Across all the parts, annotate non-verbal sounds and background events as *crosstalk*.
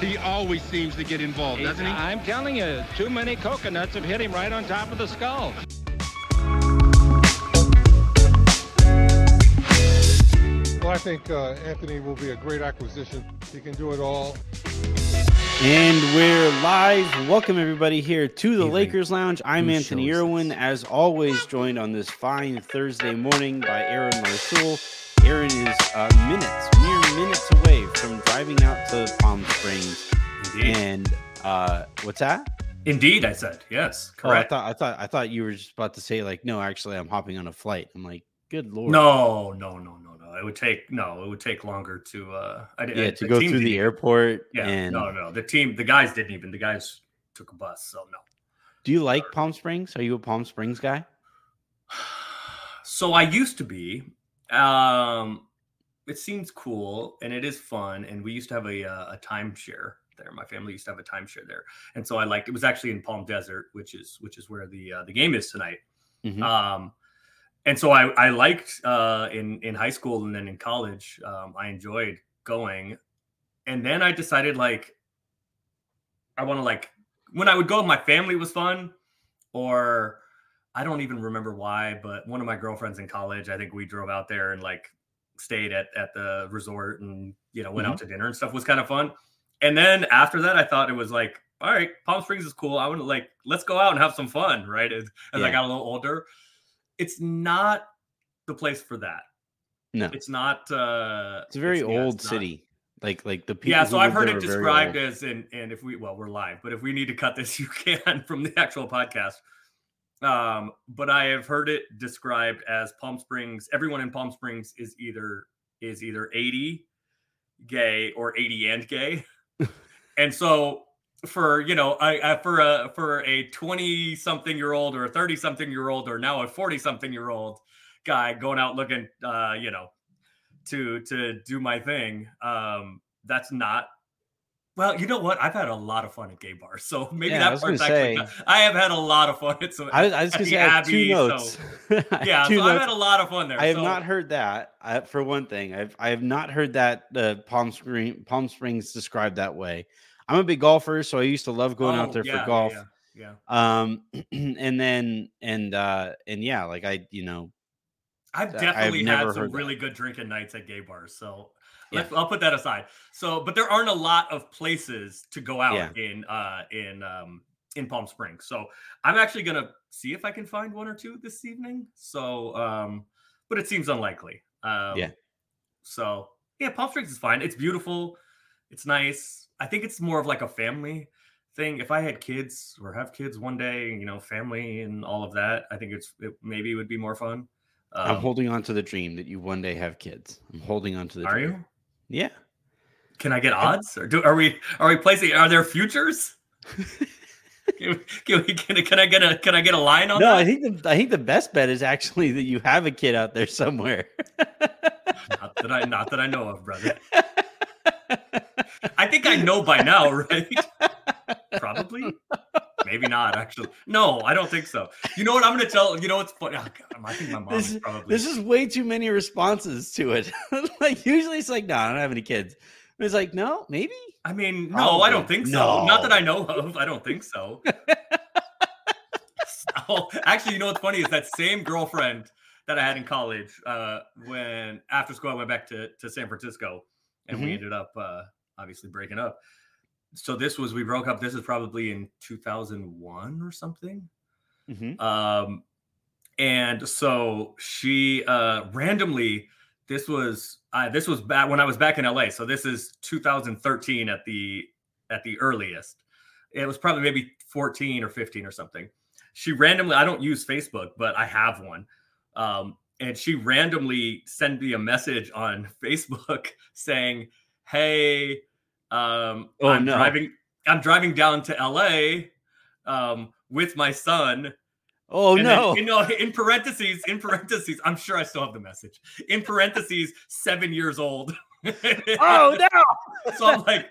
He always seems to get involved, doesn't he? I'm telling you, too many coconuts have hit him right on top of the skull. Well, I think uh, Anthony will be a great acquisition. He can do it all. And we're live. Welcome everybody here to the Evening. Lakers Lounge. I'm Whose Anthony show Irwin, this? as always, joined on this fine Thursday morning by Aaron Larsuel. Aaron is uh, minutes, mere minutes away from driving out to Palm Springs. Indeed. And uh, what's that? Indeed, I said yes. Oh, I thought I thought I thought you were just about to say like, no, actually, I'm hopping on a flight. I'm like, good lord. no, no, no, no, no. It would take no. It would take longer to. uh I, Yeah, I- to go through the airport. Yeah, and no, no. The team, the guys didn't even. The guys took a bus, so no. do you like Palm Springs? Are you a Palm Springs guy? *sighs* So I used to be. Um, it seems cool and it is fun, and we used to have a uh, a timeshare there. My family used to have a timeshare there, and so I liked. It was actually in Palm Desert, which is which is where the uh, the game is tonight. Mhm. Um, and so I, I liked uh, in in high school and then in college, um, I enjoyed going. And then I decided like I want to like when I would go my family was fun, or I don't even remember why, but one of my girlfriends in college, I think we drove out there and like stayed at at the resort and you know went out to dinner and stuff was kind of fun. And then after that, I thought it was like, all right, Palm Springs is cool. I want to like let's go out and have some fun, right? As, as I got a little older, it's not the place for that. No, It's not. uh it's a very yeah, old it's not. city. Like like the people. Yeah, so I've heard it described as, and and if we well, we're live, but if we need to cut this, *laughs* you can from the actual podcast. Um, but I have heard it described as Palm Springs. Everyone in Palm Springs is either is either 80 gay or 80 and gay, *laughs* and so for you know, I, I for a for a 20 something year old or a 30 something year old or now a 40 something year old guy going out looking, uh, you know, to to do my thing. Um, that's not. Well, you know what? I've had a lot of fun at gay bars, so *laughs* maybe Yeah, that was part's actually. say- I have had a lot of fun at some. I, I was gonna say I have two Abbey, so- *laughs* notes. Yeah, two so I've had a lot of fun there. I have so- not heard that. I, for one thing, I've I have not heard that the Palm Spring Palm Springs described that way. I'm a big golfer, so I used to love going out Oh, there yeah, for golf. Yeah, yeah. Um, *clears throat* and then and uh and yeah, like I you know I've I've definitely had some heard that. really good drinking nights at gay bars. So Yeah. I'll put that aside. So, but there aren't a lot of places to go out Yeah. in uh in um in Palm Springs. So I'm actually gonna see if I can find one or two this evening. So um, but it seems unlikely. Um, Yeah. So yeah, Palm Springs is fine. It's beautiful. It's nice. I think it's more of like a family thing. If I had kids or have kids one day, you know, family and all of that, I think it's it maybe would be more fun. I'm Um, holding on to the dream that you one day have kids. I'm holding on to the Are dream. you? Yeah. Can I get odds, or do are we are we placing? Are there futures? *laughs* can, we, can, we, can, I- can I get a can I get a line on No, that? I think the I think the best bet is actually that you have a kid out there somewhere. *laughs* not that I not that I know of, brother. *laughs* I think I know by now, right? Probably. Maybe not, actually. No, I don't think so. You know what? I'm going to tell. You know what's funny? Oh, God, I think my mom This is probably. This is way too many responses to it. *laughs* like usually it's like, no, I don't have any kids. And It's like, no, maybe. I mean, no, I don't think so. No. Not that I know of. I don't think so. *laughs* so, actually, you know what's funny is that same girlfriend that I had in college. Uh, when after school, I went back to to San Francisco, and we Mhm. ended up uh, obviously breaking up. So this was we broke up. This is probably in 2001 or something. Mhm. Um, and so she uh, randomly, this was uh, this was back when I was back in LA. So this is 2013 at the at the earliest. It was probably maybe 14 or 15 or something. She randomly, I don't use Facebook, but I have one. Um, and she randomly sent me a message on *laughs* Facebook saying, "Hey, um, Oh, I'm no. driving. I'm driving down to LA um, with my son. Oh And no. Then, you know, in parentheses, in parentheses, I'm sure I still have the message. In parentheses, seven years old. oh *laughs* no. so I'm like,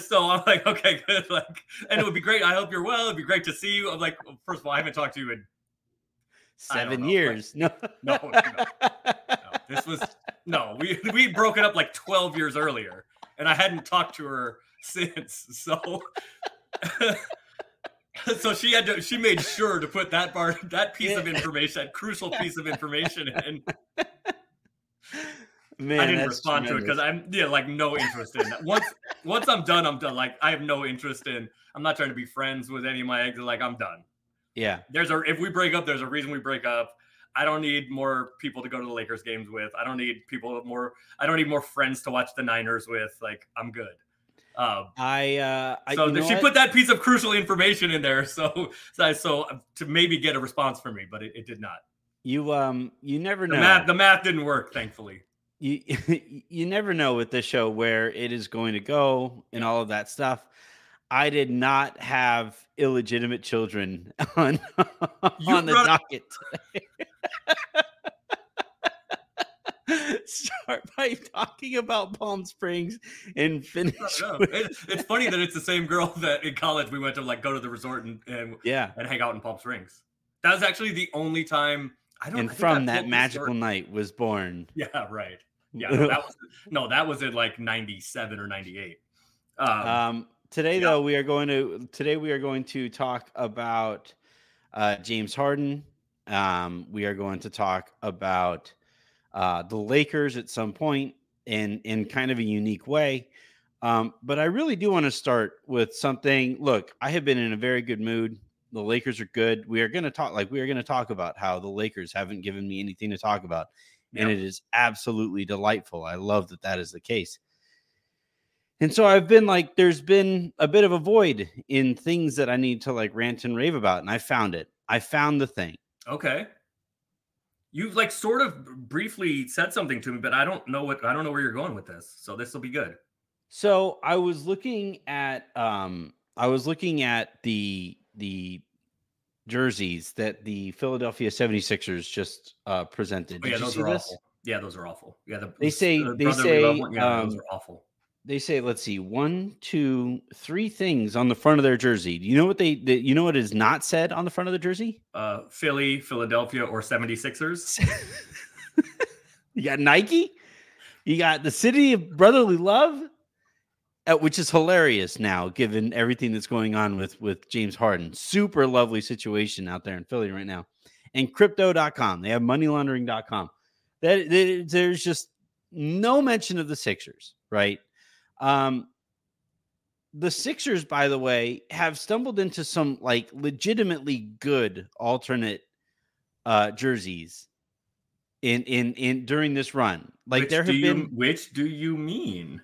so I'm like, okay, good. *laughs* Like, and it would be great. I hope you're well. It'd be great to see you. I'm like, well, first of all, I haven't talked to you in Seven know, like- years. No. No, no, no. *laughs* this was no, we we broken up like 12 years earlier, and I hadn't talked to her since. So *laughs* so she had to she made sure to put that part that piece of information, that crucial piece of information in. Man, I didn't respond to it because. I'm yeah, like no interest in that. Once once I'm done, I'm done. Like I have no interest in I'm not trying to be friends with any of my exes. Like I'm done. yeah. There's a if we break up, there's a reason we break up. I don't need more people to go to the Lakers games with. I don't need people more. I don't need more friends to watch the Niners with. Like I'm good. Um, I uh I, so you know she what? put that piece of crucial information in there, *laughs* so so, so uh, to maybe get a response from me, but it, it did not. you um you never The know. math the math didn't work, thankfully. you *laughs* you never know with this show where it is going to go and all of that stuff. I did not have illegitimate children *laughs* on You on the brought- docket today. *laughs* Start by talking about Palm Springs and finish. No, with- it- it's funny that it's the same girl *laughs* that in college we went to like go to the resort and and, yeah, and hang out in Palm Springs. That was actually the only time I don't. and I from that magical story- night was born. Yeah, right. Yeah, no, that was *laughs* no, that was in like '97 or '98. Um, Um, today, Yeah. though, we are going to today we are going to talk about uh, James Harden. Um, we are going to talk about uh, the Lakers at some point in in kind of a unique way. Um, but I really do want to start with something. Look, I have been in a very good mood. The Lakers are good. We are going to talk like we are going to talk about how the Lakers haven't given me anything to talk about, and it is absolutely delightful. I love that that is the case. And so I've been like, there's been a bit of a void in things that I need to like rant and rave about. And I found it. I found the thing. Okay. You've like sort of briefly said something to me, but I don't know what I don't know where you're going with this. So this will be good. So I was looking at um I was looking at the the jerseys that the Philadelphia 76ers just uh presented. Oh, yeah, those are this? awful. Yeah, those are awful. Yeah, the, They say- the they love say, yeah, those um, are awful. They say, let's see, one, two, three things on the front of their jersey. Do you know what they, they you know what is not said on the front of the jersey? Uh, Philly, Philadelphia, or 76ers. *laughs* you got Nike, you got the city of brotherly love, uh, which is hilarious now, given everything that's going on with with James Harden. Super lovely situation out there in Philly right now, and Crypto.com. They have MoneyLaundering.com. That that- there's just no mention of the Sixers, right? Um, the Sixers, by the way, have stumbled into some like legitimately good alternate uh jerseys in in in during this run. Like which there have you, been which do you mean?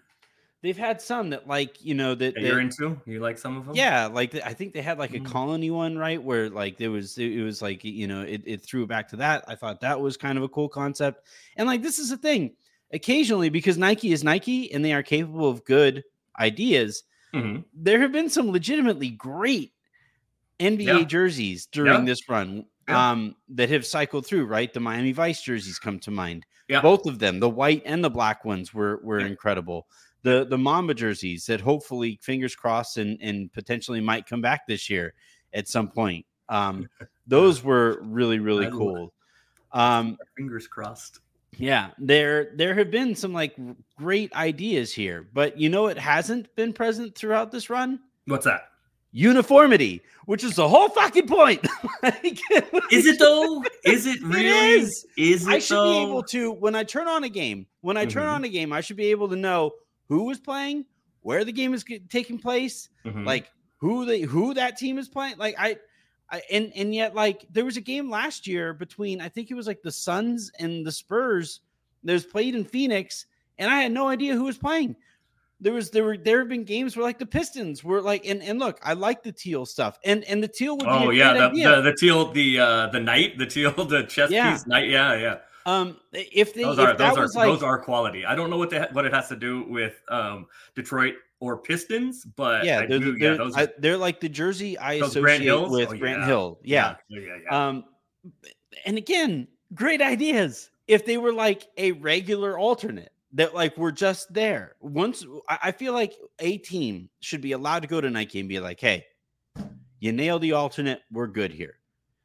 they've had some that like you know that, That you're into? You like some of them? yeah like I think they had like a Mm. colony one right where like there was it, it was like you know it, it threw back to that. I thought that was kind of a cool concept. And like this is the thing occasionally because Nike is Nike and they are capable of good ideas Mhm. there have been some legitimately great NBA Yeah. jerseys during Yeah. this run um, that have cycled through, right? The Miami Vice jerseys come to mind. Yeah. Both of them, the white and the black ones were were incredible. The the Mamba jerseys that hopefully fingers crossed and and potentially might come back this year at some point. Um, *laughs* those were really really cool. Um, Fingers crossed. Yeah, there there have been some like great ideas here, but you know it hasn't been present throughout this run What's that? uniformity, which is the whole fucking point. *laughs* Like, Is it though? Is it *laughs* really? is. Is it I should though? be able to when I turn on a game. When I turn Mhm. on a game, I should be able to know who is playing, where the game is taking place, Mhm. like who they who that team is playing. Like I and and yet like there was a game last year between I think it was like the Suns and the Spurs that was played in Phoenix, and I had no idea who was playing. There was there were there have been games where like the Pistons were like and and look, I like the teal stuff, and and the teal would be Oh yeah, the, the the teal, the uh the knight, the teal, *laughs* the chess Yeah. piece knight. Yeah, yeah. um, if they Those if are that those are like those are quality. I don't know what they, what it has to do with um Detroit or Pistons, but yeah, they're, do, they're, yeah, those I- they're like the jersey I associate Grant with Oh, Grant yeah. Hill. Yeah. yeah, yeah. Um, and again, great ideas. If they were like a regular alternate that like were just there. Once I I feel like a team should be allowed to go to Nike and be like, hey, you nailed the alternate. We're good here.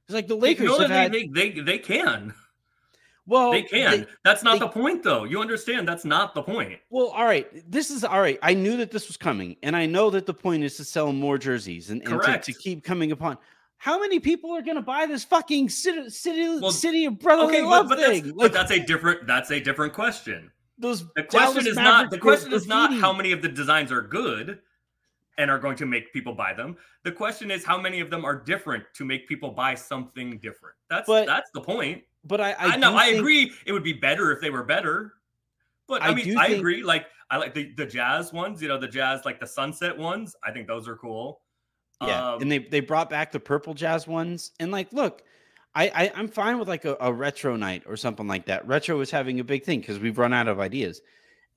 It's like the Lakers have had. they, they they can. Well, they can. they- that's not they- the point, though. You understand? That's not the point. well, all right. This is all right. I knew that this was coming, and I know that the point is to sell more jerseys and, and to, to keep coming upon. How many people are going to buy this fucking city, city, Well, city of brotherly Okay, but, love but, that's, thing? but that's a different. That's a different question. those The question Dallas is not. The question is not how many of the designs are good and are going to make people buy them. The question is how many of them are different to make people buy something different. That's But that's the point. But I, I, I, know. I think- agree. It would be better if they were better. But I, I mean, I think- agree. Like I like the the jazz ones. You know, the jazz like the sunset ones. I think those are cool. Yeah, Um, and they they brought back the purple jazz ones, and like, look, I, I I'm fine with like a, a retro night or something like that. Retro is having a big thing because we've run out of ideas,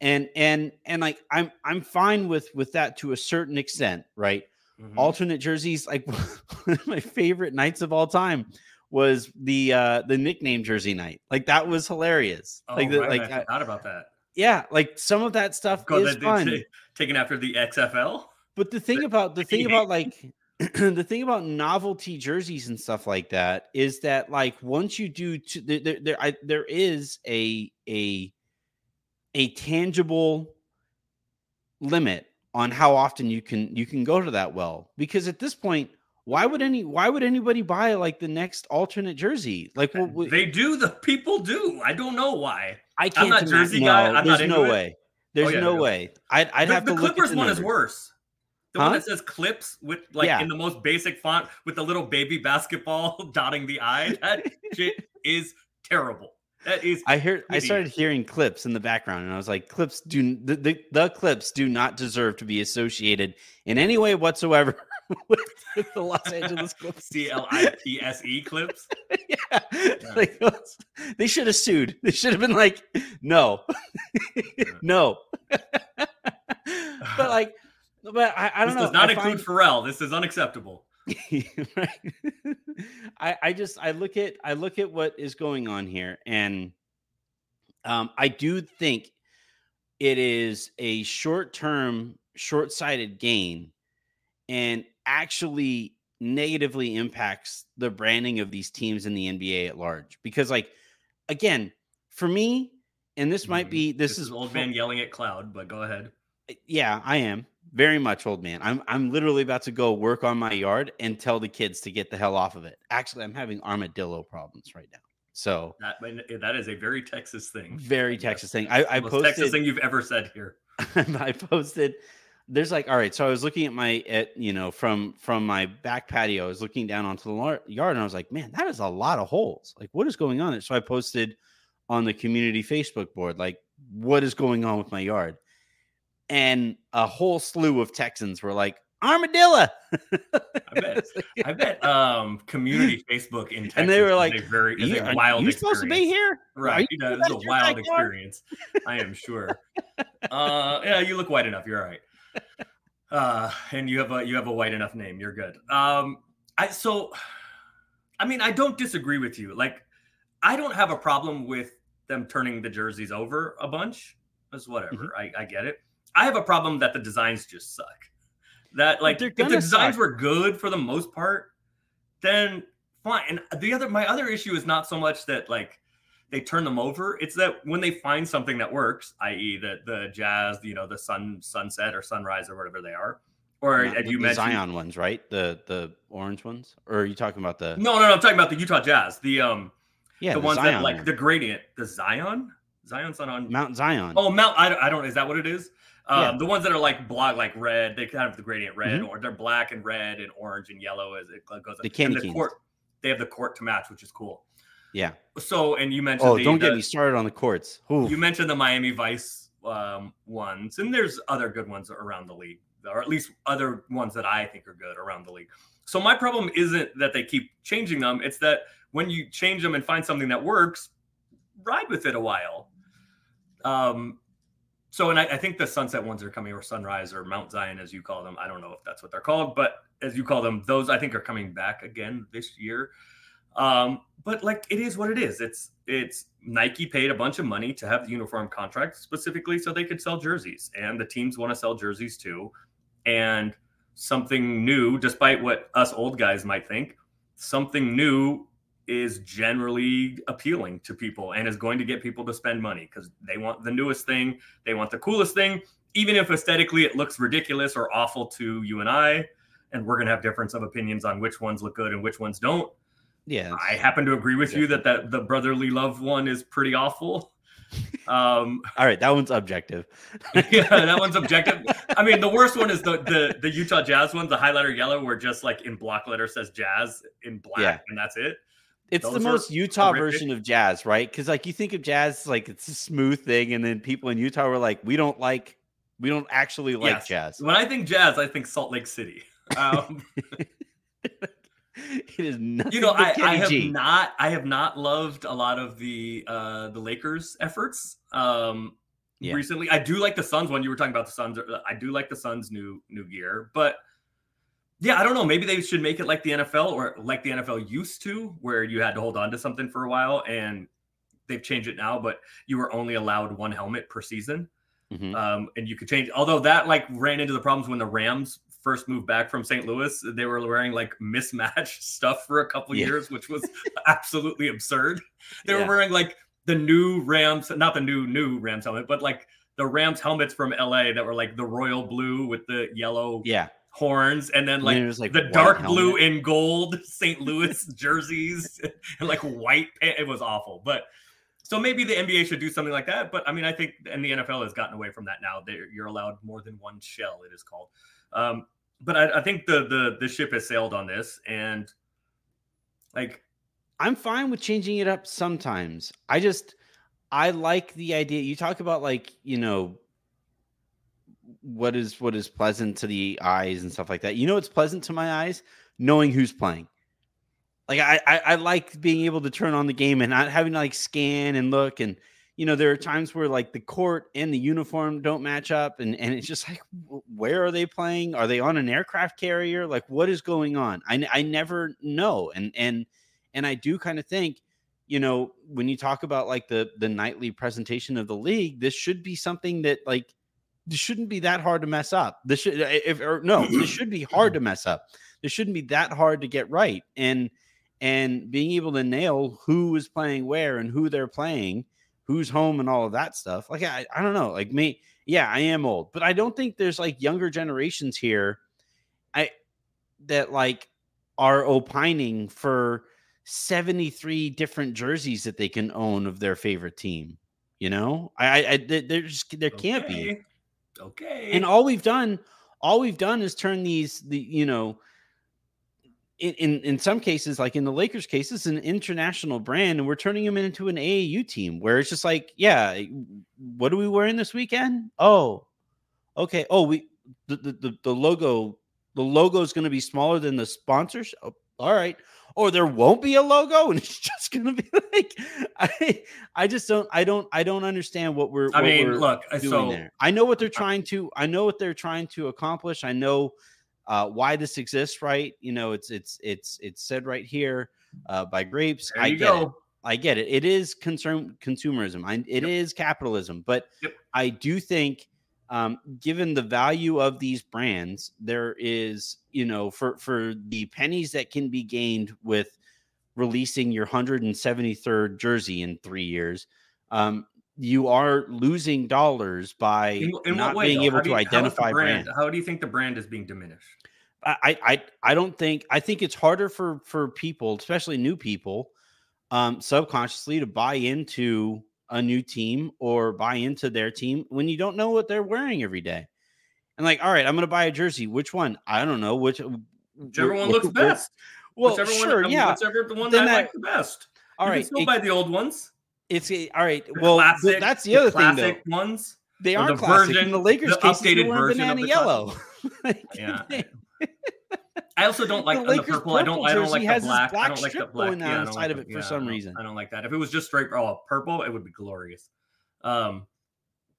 and and and like I'm I'm fine with with that to a certain extent, right? mhm. Alternate jerseys, like *laughs* one of my favorite nights of all time was the uh the nickname jersey night. Like that was hilarious. Oh, like the, right, like I I- forgot about that. yeah, like some of that stuff Go- is fun. they- taken after the XFL. But the thing about the thing about *laughs* like *clears throat* the thing about novelty jerseys and stuff like that is that like once you do t- there there there, I, there is a a a tangible limit on how often you can you can go to that well because at this point why would any why would anybody buy like the next alternate jersey like what, what- They do. The people do. I don't know why. I can't not jersey no, guy, I'm not there's into no it. way there's oh, yeah, no yeah. way I'd, I'd the, have the to look at Clippers the one is worse. The Huh? one that says clips with like Yeah. in the most basic font with the little baby basketball *laughs* dotting the I. That shit is terrible. That is I heard I started hearing clips in the background, and I was like, "Clips do the, the, the clips do not deserve to be associated in any way whatsoever *laughs* with, with the Los Angeles Clips." C L I P S E clips. *laughs* yeah, like those- they should have sued. They should have been like, "No, *laughs* no." *sighs* but like, but I, I don't know. does not I include find- Pharrell. This is unacceptable. right i i just i look at i look at what is going on here and um i do think it is a short-term short-sighted gain and actually negatively impacts the branding of these teams in the nba at large because like again for me and this might Mhm. be this, This, is is old man yelling at cloud, but go ahead. yeah, I am very much old man. I'm I'm literally about to go work on my yard and tell the kids to get the hell off of it. Actually, I'm having armadillo problems right now. So That that is a very Texas thing. very. Texas thing. I, I posted Texas thing you've ever said here. *laughs* I posted there's like all right, so I was looking at my at you know from from my back patio, I was looking down onto the lar- yard and I was like, man, that is a lot of holes. Like what is going on there? So I posted on the community Facebook board like what is going on with my yard? And a whole slew of Texans were like, armadillo. I bet. *laughs* I bet um community Facebook in Texas And they were is like, a very you, a wild you experience. supposed to be here? Right. you know, it's a wild backyard? experience. I am sure. Uh yeah, you look white enough. You're all right. Uh and you have a you have a white enough name. You're good. Um I so I mean, I don't disagree with you. Like I don't have a problem with them turning the jerseys over a bunch. That's whatever. Mm-hmm. I, I get it. I have a problem that the designs just suck. That like if the designs suck. were good for the most part, then fine. And the other my other issue is not so much that like they turn them over. It's that when they find something that works, i.e., the the jazz, you know, the sun sunset or sunrise or whatever they are, or Not as you the mentioned, Zion ones, right? The the orange ones, or are you talking about the no, no, no, I'm talking about the Utah Jazz, the um, yeah the, ones Zion that like one. the gradient, the Zion, Zion's not on. Mount Zion? Oh, Mount. I, don't- I don't. Is that what it is? Um, Yeah. The ones that are like block, like red. They kind of have the gradient red, Mhm. or they're black and red and orange and yellow as it goes. The and candy the court. They have the court to match, which is cool. Yeah. So, and you mentioned. Oh, the, don't get the- me started on the courts. Ooh. You mentioned the Miami Vice um, ones, and there's other good ones around the league, or at least other ones that I think are good around the league. So my problem isn't that they keep changing them; it's that when you change them and find something that works, ride with it a while. Um, so, and I, I think the sunset ones are coming, or sunrise, or Mount Zion, as you call them. I don't know if that's what they're called, but as you call them, those I think are coming back again this year. Um, but like it is what it is. It's it's Nike paid a bunch of money to have the uniform contract specifically so they could sell jerseys, and the teams want to sell jerseys too. And something new, despite what us old guys might think, something new is generally appealing to people and is going to get people to spend money because they want the newest thing, they want the coolest thing, even if aesthetically it looks ridiculous or awful to you and I. And we're gonna have difference of opinions on which ones look good and which ones don't. Yeah, I happen to agree with you that that the brotherly love one is pretty awful. *laughs* Um, all right, that one's objective. *laughs* yeah, that one's objective. I mean, the worst one is the the the Utah Jazz one, the highlighter yellow, where just like in block letter says Jazz in black, Yeah. and that's it. It's the Those are most Utah horrific. version of jazz, right? Because like you think of jazz like it's a smooth thing, and then people in Utah were like, we don't like, we don't actually like Yes. jazz. When I think Jazz, I think Salt Lake City. *laughs* Um, *laughs* it is nothing you know, I, I have G. not, I have not loved a lot of the uh the Lakers' efforts. Um, Yeah. recently, I do like the Suns. When you were talking about the Suns, uh, I do like the Suns' new new gear, but yeah, I don't know. Maybe they should make it like the NFL or like the NFL used to, where you had to hold on to something for a while, and they've changed it now. But you were only allowed one helmet per season, Mhm. um, and you could change. Although that like ran into the problems when the Rams first moved back from St. Louis, they were wearing like mismatched *laughs* stuff for a couple Yeah. years, which was *laughs* absolutely absurd. They Yeah. were wearing like the new Rams, not the new new Rams helmet, but like the Rams helmets from LA that were like the royal blue with the yellow Yeah, horns, and then like, was, like, the dark blue helmet. and gold *laughs* St. Louis jerseys and like white. pa- It was awful, but. So maybe the NBA should do something like that, but I mean, I think and the NFL has gotten away from that now. They're, you're allowed more than one shell. It is called, um, but I, I think the the the ship has sailed on this, and like I'm fine with changing it up sometimes. I just I like the idea. You talk about like, you know, what is what is pleasant to the eyes and stuff like that. You know what's pleasant to my eyes? Knowing who's playing. Like I, I I like being able to turn on the game and not having to like scan and look and you know there are times where like the court and the uniform don't match up and and it's just like where are they playing? Are they on an aircraft carrier? Like what is going on? I I never know and and and i do kind of think you know when you talk about like the the nightly presentation of the league this should be something that like this shouldn't be that hard to mess up. This should eh, if or no this should be hard to mess up. This shouldn't be that hard to get right and and being able to nail who is playing where and who they're playing who's home and all of that stuff like i, I don't know like me yeah i am old but i don't think there's like younger generations here i that like are opining for 73 different jerseys that they can own of their favorite team you know? I i, I there's there can't be. Okay. and all we've done all we've done is turn these the you know in, in in some cases like in the lakers case it's an international brand and we're turning them into an aau team where it's just like yeah eh, what are we wearing this weekend oh okay oh we the the, the, logo the logo is going to be smaller than the sponsors oh, all right or there won't be a logo and *laughs* it's just going to be *laughs* like i i just don't i don't i don't understand what we're I what mean, we're- look, doing so there. I know what they're trying to. I know what they're trying to accomplish. I know uh, why this exists. Right? You know, it's it's it's it's said right here uh, by Grapes. I get go. it. I get it. It is concern consumerism. I, it is Yep. capitalism, but Yep. I do think, um, given the value of these brands, there is you know for for the pennies that can be gained with releasing your 173rd jersey in three years. Um, you are losing dollars by In, in not being able How to you- how is the identify brand. brand. How do you think the brand is being diminished? I, I I don't think I think it's harder for for people, especially new people, um, subconsciously to buy into a new team or buy into their team when you don't know what they're wearing every day. And like, all right, I'm gonna buy a jersey. Which one? I don't know. Which Whichever wh- one looks best. Well, whichever sure, one, um, yeah. Whichever the one Then I that- like the best. All you right, can still it- buy the old ones. It's a- all right. the Well, classic- that's the other thing, though. classic ones. They are the classic. version- in the Lakers the case, updated version of banana the yellow. *laughs* Like, Yeah. *laughs* I also don't like The the Lakers purple. I don't. I don't like the this black. I black don't like the black. going yeah, down the side like of it for yeah, some reason. I don't like that. If it was just straight oh purple, it would be glorious. Um,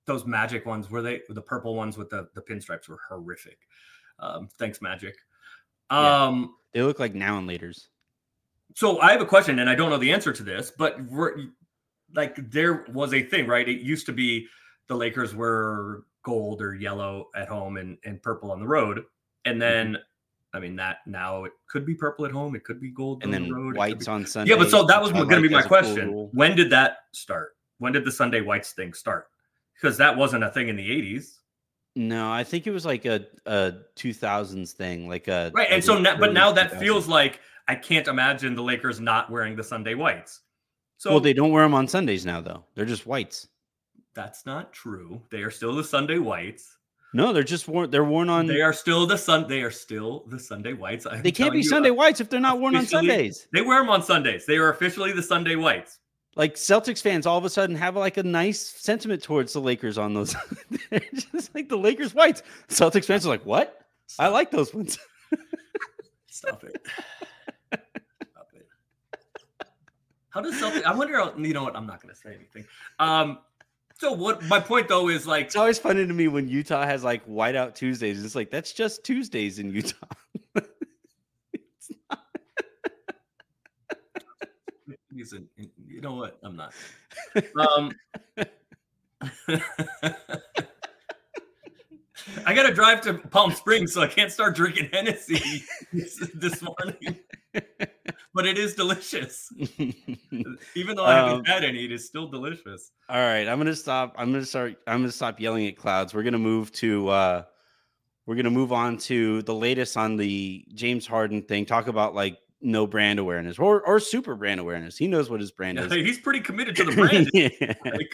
those magic ones were they the purple ones with the the pinstripes were horrific. Um, thanks, Magic. Yeah. Um, They look like now and later's. so I have a question, and I don't know the answer to this, but we're, like there was a thing, right? It used to be the Lakers were gold or yellow at home and, and purple on the road. And mm-hmm. then I mean that now it could be purple at home, it could be gold and on then the road. whites be- on Sunday. Yeah, but so that was going to be my a cool question. when did that start? When did the Sunday whites thing start? Because that wasn't a thing in the 80s. No, I think it was like a a 2000s thing, like a Right. And so now, but now that 2000s. feels like I can't imagine the Lakers not wearing the Sunday whites. So well, they don't wear them on Sundays now, though. They're just whites. that's not true. They are still the Sunday whites. No, they're just worn. They're worn on. They are still the sun. They are still the Sunday whites. I'm They can't be you, Sunday uh, whites if they're not worn on Sundays. They wear them on Sundays. They are officially the Sunday whites. Like Celtics fans, all of a sudden have like a nice sentiment towards the Lakers on those. *laughs* they're just like the Lakers whites. Celtics fans are like, "What? I like those ones." *laughs* Stop it. Stop it. How does Celtic? I wonder. How, you know what? I'm not going to say anything. Um. So what? My point though is like It's always funny to me when Utah has like whiteout Tuesdays. It's like that's just Tuesdays in Utah. *laughs* he's a, you know what? I'm not. Um. *laughs* I got to drive to Palm Springs, so I can't start drinking Hennessy *laughs* this, this morning. *laughs* but it is delicious, *laughs* even though I haven't Um, had any. It is still delicious. All right, I'm gonna stop. I'm gonna start. I'm gonna stop yelling at clouds. We're gonna move to. uh We're gonna move on to the latest on the James Harden thing. Talk about like no brand awareness or or super brand awareness. He knows what his brand is. He's pretty committed to the brand. *laughs* Yeah. Like,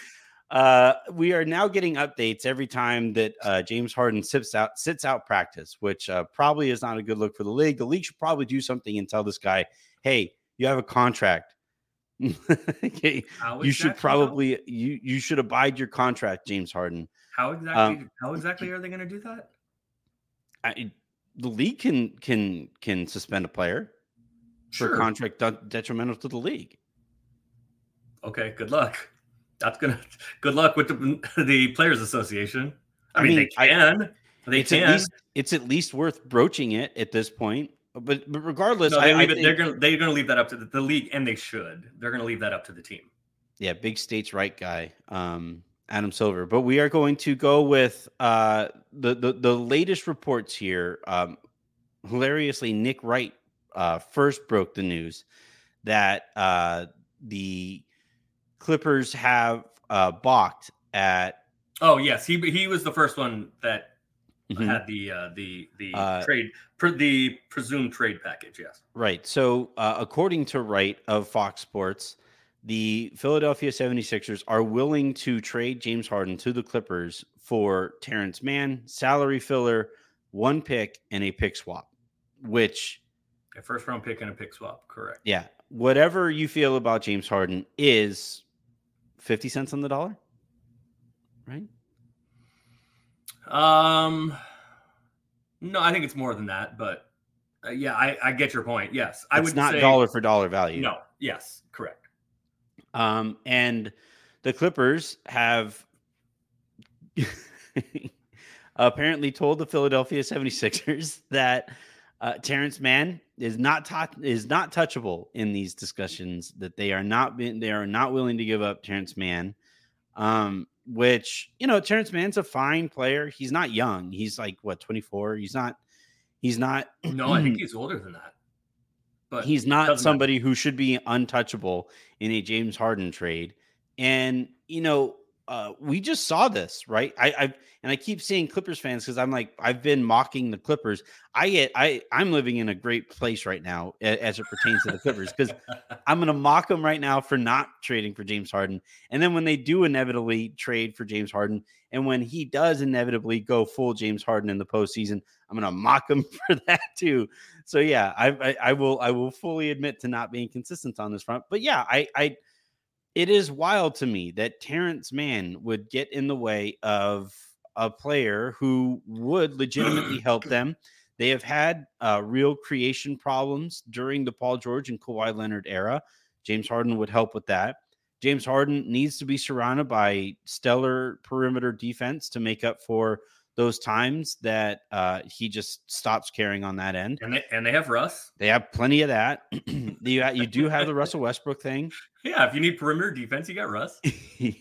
Uh, we are now getting updates every time that uh, James Harden sits out sits out practice, which uh, probably is not a good look for the league. The league should probably do something and tell this guy, "Hey, you have a contract. *laughs* Okay, you should probably you you should abide your contract, James Harden." How exactly? how exactly are they going to do that? I, the league can can can suspend a player for contract de- detrimental to the league. Okay. Good luck. That's gonna. *laughs* Good luck with the *laughs* the players' association. I, I mean, mean, they can. they it's at can. least it's at least worth broaching it at this point. But but regardless, no, I, they I it, they're gonna they're gonna leave that up to the, the league, and they should. They're gonna leave that up to the team. yeah, big states right guy, um, Adam Silver. But we are going to go with uh, the, the the latest reports here. Um, hilariously, Nick Wright uh, first broke the news that uh, the Clippers have uh, balked at Oh yes, he he was the first one that Mhm. had the uh, the the Uh, trade pre, the presumed trade package. Yes. Right. So, uh, according to Wright of Fox Sports, the Philadelphia 76ers are willing to trade James Harden to the Clippers for Terance Mann, salary filler, one pick, and a pick swap. Which, A first round pick and a pick swap. Correct. yeah, whatever you feel about James Harden is 50 cents on the dollar. Right. Um, no, I think it's more than that, but uh, yeah, I, I get your point. Yes, I it's would not say dollar for dollar value. No, yes, correct. Um, and the Clippers have *laughs* apparently told the Philadelphia 76ers that uh, Terance Mann is not is not touchable in these discussions. That they are not being, they are not willing to give up Terance Mann. Um, which you know, Terance Mann's a fine player. He's not young. He's like what 24. He's not. He's not. *clears throat* No, I think he's older than that. But he's not doesn't matter. somebody who should be untouchable in a James Harden trade. And you know, uh, we just saw this, right? I, I and I keep seeing Clippers fans because I'm like, I've been mocking the Clippers. I get, I, I'm living in a great place right now as it pertains to the Clippers because *laughs* I'm gonna mock them right now for not trading for James Harden. And then when they do inevitably trade for James Harden, and when he does inevitably go full James Harden in the postseason, I'm gonna mock him *laughs* for that too. So yeah, I, I, I will I will fully admit to not being consistent on this front. But yeah, I I it is wild to me that Terance Mann would get in the way of a player who would legitimately *clears throat* help them. They have had uh, real creation problems during the Paul George and Kawhi Leonard era. James Harden would help with that. James Harden needs to be surrounded by stellar perimeter defense to make up for those times that uh, he just stops caring on that end. and they and they have Russ. They have plenty of that. *laughs* *clears throat* you, you do have the Russell Westbrook thing. Yeah, if you need perimeter defense, you got Russ. *laughs* do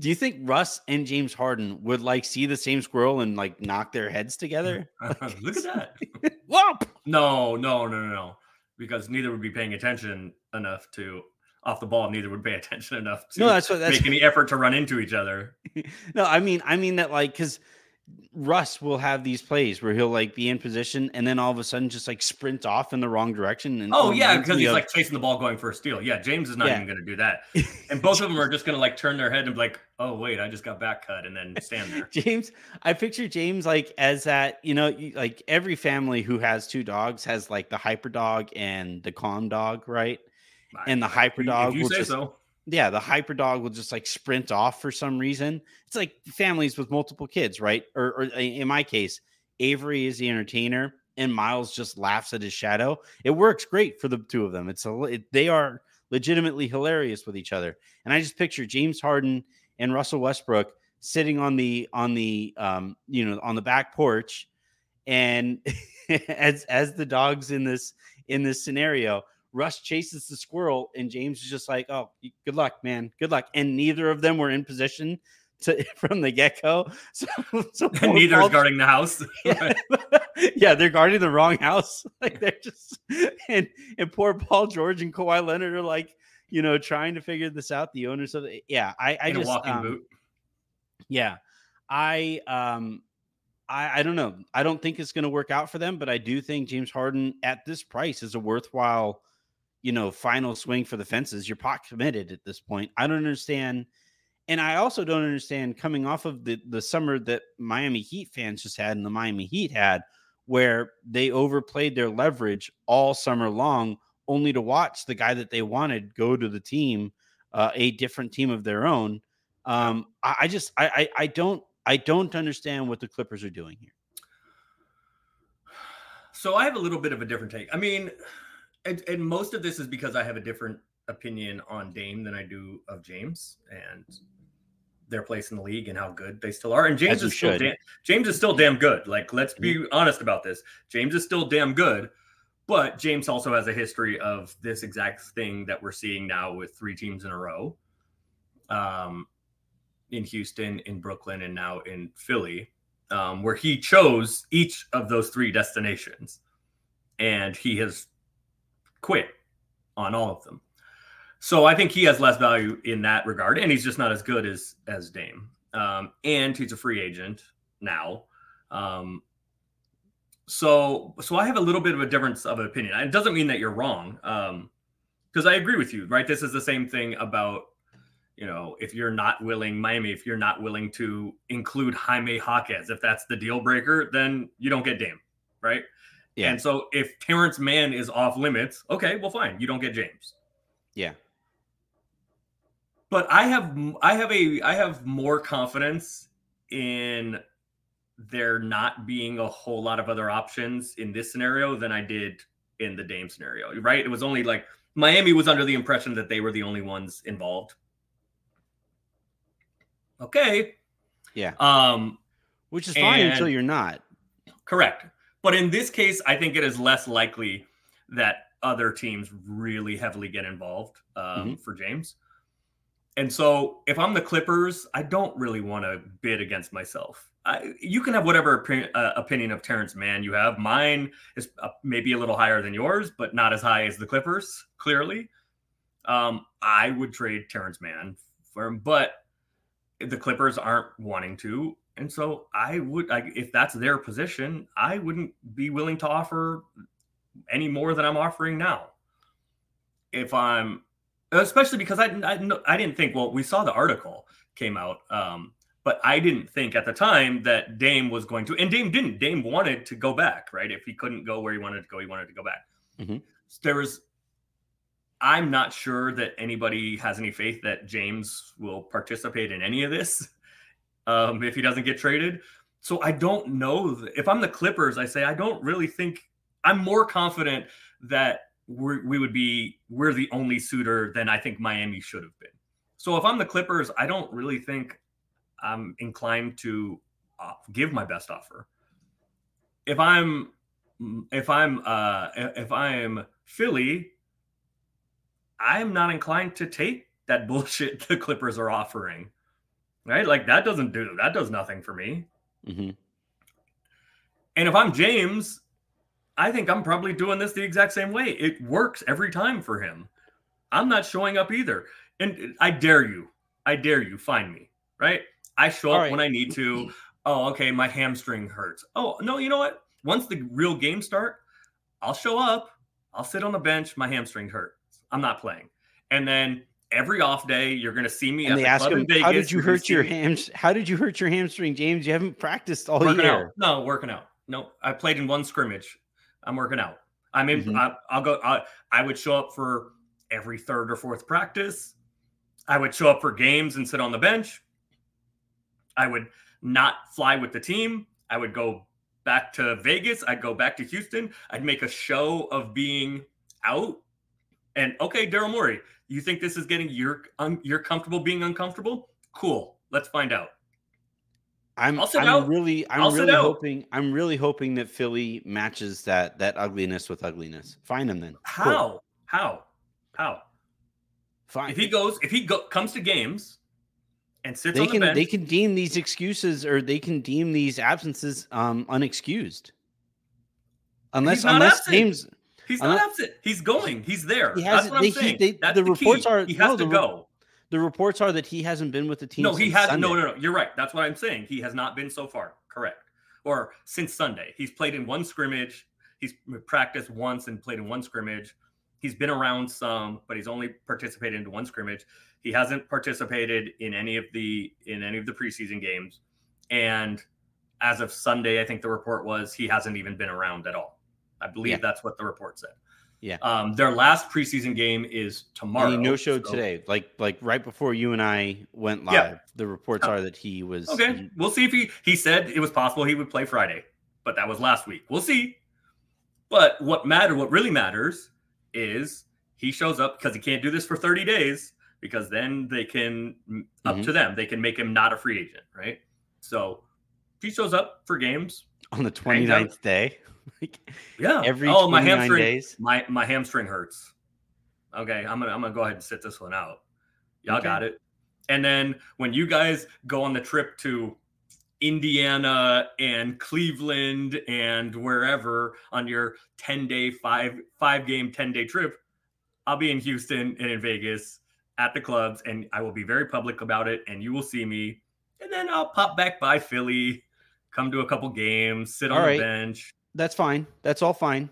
you think Russ and James Harden would like see the same squirrel and like knock their heads together? *laughs* Look at that. Whoa! No, no, no, no, no. Because neither would be paying attention enough to off the ball. Neither would pay attention enough to No, that's what that's make any effort to run into each other. *laughs* no, I mean, I mean that like because Russ will have these plays where he'll like be in position and then all of a sudden just like sprint off in the wrong direction. And Oh, oh yeah, because he's of- like chasing the ball going for a steal. Yeah, James is not Yeah. even going to do that. *laughs* And both of them are just going to like turn their head and be like, "Oh wait, I just got back cut," and then stand there. *laughs* James, I picture James like as that, you know, like every family who has two dogs has like the hyper dog and the calm dog, right? And the hyper dog you say just- so. Yeah, the hyper dog will just like sprint off for some reason. It's like families with multiple kids, right? Or, or in my case, Avery is the entertainer and Miles just laughs at his shadow. It works great for the two of them. It's a it, they are legitimately hilarious with each other. And I just picture James Harden and Russell Westbrook sitting on the on the um you know on the back porch and *laughs* as as the dogs in this in this scenario Russ chases the squirrel, and James is just like, "Oh, good luck, man. Good luck." And neither of them were in position to *laughs* from the get go. *laughs* So, so And neither is guarding the house. *laughs* Yeah. yeah, they're guarding the wrong house. Like they're just and and poor Paul George and Kawhi Leonard are like, you know, trying to figure this out. The owners of the yeah, I I in just walking um, boot. yeah. I um I I don't know. I don't think it's going to work out for them, but I do think James Harden at this price is a worthwhile, you know, final swing for the fences. You're pot committed at this point. I don't understand and I also don't understand coming off of the the summer that Miami Heat fans just had and the Miami Heat had where they overplayed their leverage all summer long only to watch the guy that they wanted go to the team uh, a different team of their own um, I, I just I, I I don't I don't understand what the Clippers are doing here. So I have a little bit of a different take. I mean, and, and most of this is because I have a different opinion on Dame than I do of James and their place in the league and how good they still are. And James is still da- James is still damn good. Like, let's be honest about this. James is still damn good, but James also has a history of this exact thing that we're seeing now with three teams in a row. Um, in Houston, in Brooklyn, and now in Philly, um, where he chose each of those three destinations, and he has quit on all of them. So I think he has less value in that regard, and he's just not as good as as Dame. Um, and he's a free agent now. Um, so so I have a little bit of a difference of opinion. It doesn't mean that you're wrong, because I agree with you. Right? This is the same thing about you know, if you're not willing, Miami, if you're not willing to include Jaime Jaquez, if that's the deal breaker, then you don't get Dame, right? Yeah. And so if Terance Mann is off limits, okay, well, fine, you don't get James. Yeah. But I have, I have a, I have more confidence in there not being a whole lot of other options in this scenario than I did in the Dame scenario, right? It was only like Miami was under the impression that they were the only ones involved. Okay. Yeah. Um, Which is fine until you're not. correct. But in this case, I think it is less likely that other teams really heavily get involved um, for James. And so if I'm the Clippers, I don't really want to bid against myself. I, you can have whatever opi- uh, opinion of Terance Mann you have. Mine is uh, maybe a little higher than yours, but not as high as the Clippers, clearly. Um, I would trade Terance Mann for him, but the Clippers aren't wanting to. And so I would, I, if that's their position, I wouldn't be willing to offer any more than I'm offering now. If I'm, especially because I, I, I didn't think, well, we saw the article came out, um, but I didn't think at the time that Dame was going to, and Dame didn't. Dame wanted to go back, right? If he couldn't go where he wanted to go, he wanted to go back. Mhm. There was, I'm not sure that anybody has any faith that James will participate in any of this um, if he doesn't get traded. So I don't know. If I'm the Clippers, I say I don't really think I'm more confident that we're, we would be we're the only suitor than I think Miami should have been. So if I'm the Clippers, I don't really think I'm inclined to uh, give my best offer. If I'm if I'm uh if I'm Philly, I'm not inclined to take that *laughs* bullshit the Clippers are offering. Right? Like that doesn't do that does nothing for me. hmm And if I'm James, I think I'm probably doing this the exact same way. It works every time for him. I'm not showing up either. And I dare you. I dare you find me, right? I show All up right. when I need to. Oh, okay, my hamstring hurts. Oh, no, you know what? Once the real games start, I'll show up. I'll sit on the bench. My hamstring hurts. I'm not playing. And then every off day, you're going to see me And at they the ask him. "How did you hurt your hams? How did you hurt your hamstring, James? You haven't practiced all working year." out. No, working out. No, I played in one scrimmage. I'm working out. I mean, Mhm. I, I'll go. I, I would show up for every third or fourth practice. I would show up for games and sit on the bench. I would not fly with the team. I would go back to Vegas. I'd go back to Houston. I'd make a show of being out. And okay, Daryl Morey, you think this is getting you're un, you're comfortable being uncomfortable? Cool. Let's find out. I'm, I'm out. really, I'm I'll really hoping, I'm really hoping that Philly matches that that ugliness with ugliness. Find him then. Cool. How? How? How? Fine. If he goes, if he go, comes to games and sits they on the can bench, they can deem these excuses or they can deem these absences um unexcused. Unless unless absent. James he's not not- absent. He's going. He's there. He That's hasn't- what I'm they- saying. they- That's the the, reports key. are- he has no, to the go. the reports are that he hasn't been with the team. No, he hasn't. No, no, no. You're right. That's what I'm saying. He has not been so far. Correct. Or since Sunday, he's played in one scrimmage. He's practiced once and played in one scrimmage. He's been around some, but he's only participated in one scrimmage. He hasn't participated in any of the in any of the preseason games. And as of Sunday, I think the report was he hasn't even been around at all. I believe Yeah. that's what the report said. Yeah. Um, their last preseason game is tomorrow. No show so- today. Like like right before you and I went live. Yeah. The reports Oh. are that he was Okay, he- we'll see if he he said it was possible he would play Friday, but that was last week. We'll see. But what matter what really matters is he shows up because he can't do this for 30 days because then they can up Mhm. to them. They can make him not a free agent, right? So if he shows up for games, on the Hanged out. 29th day. *laughs* like yeah. every oh, my hamstring days. my my hamstring hurts. Okay, I'm gonna I'm gonna go ahead and sit this one out. Y'all Okay. got it. And then when you guys go on the trip to Indiana and Cleveland and wherever on your 10 day, five five game, 10 day trip, I'll be in Houston and in Vegas at the clubs, and I will be very public about it, and you will see me. And then I'll pop back by Philly, come to a couple games, sit on All the bench. That's fine. That's all fine.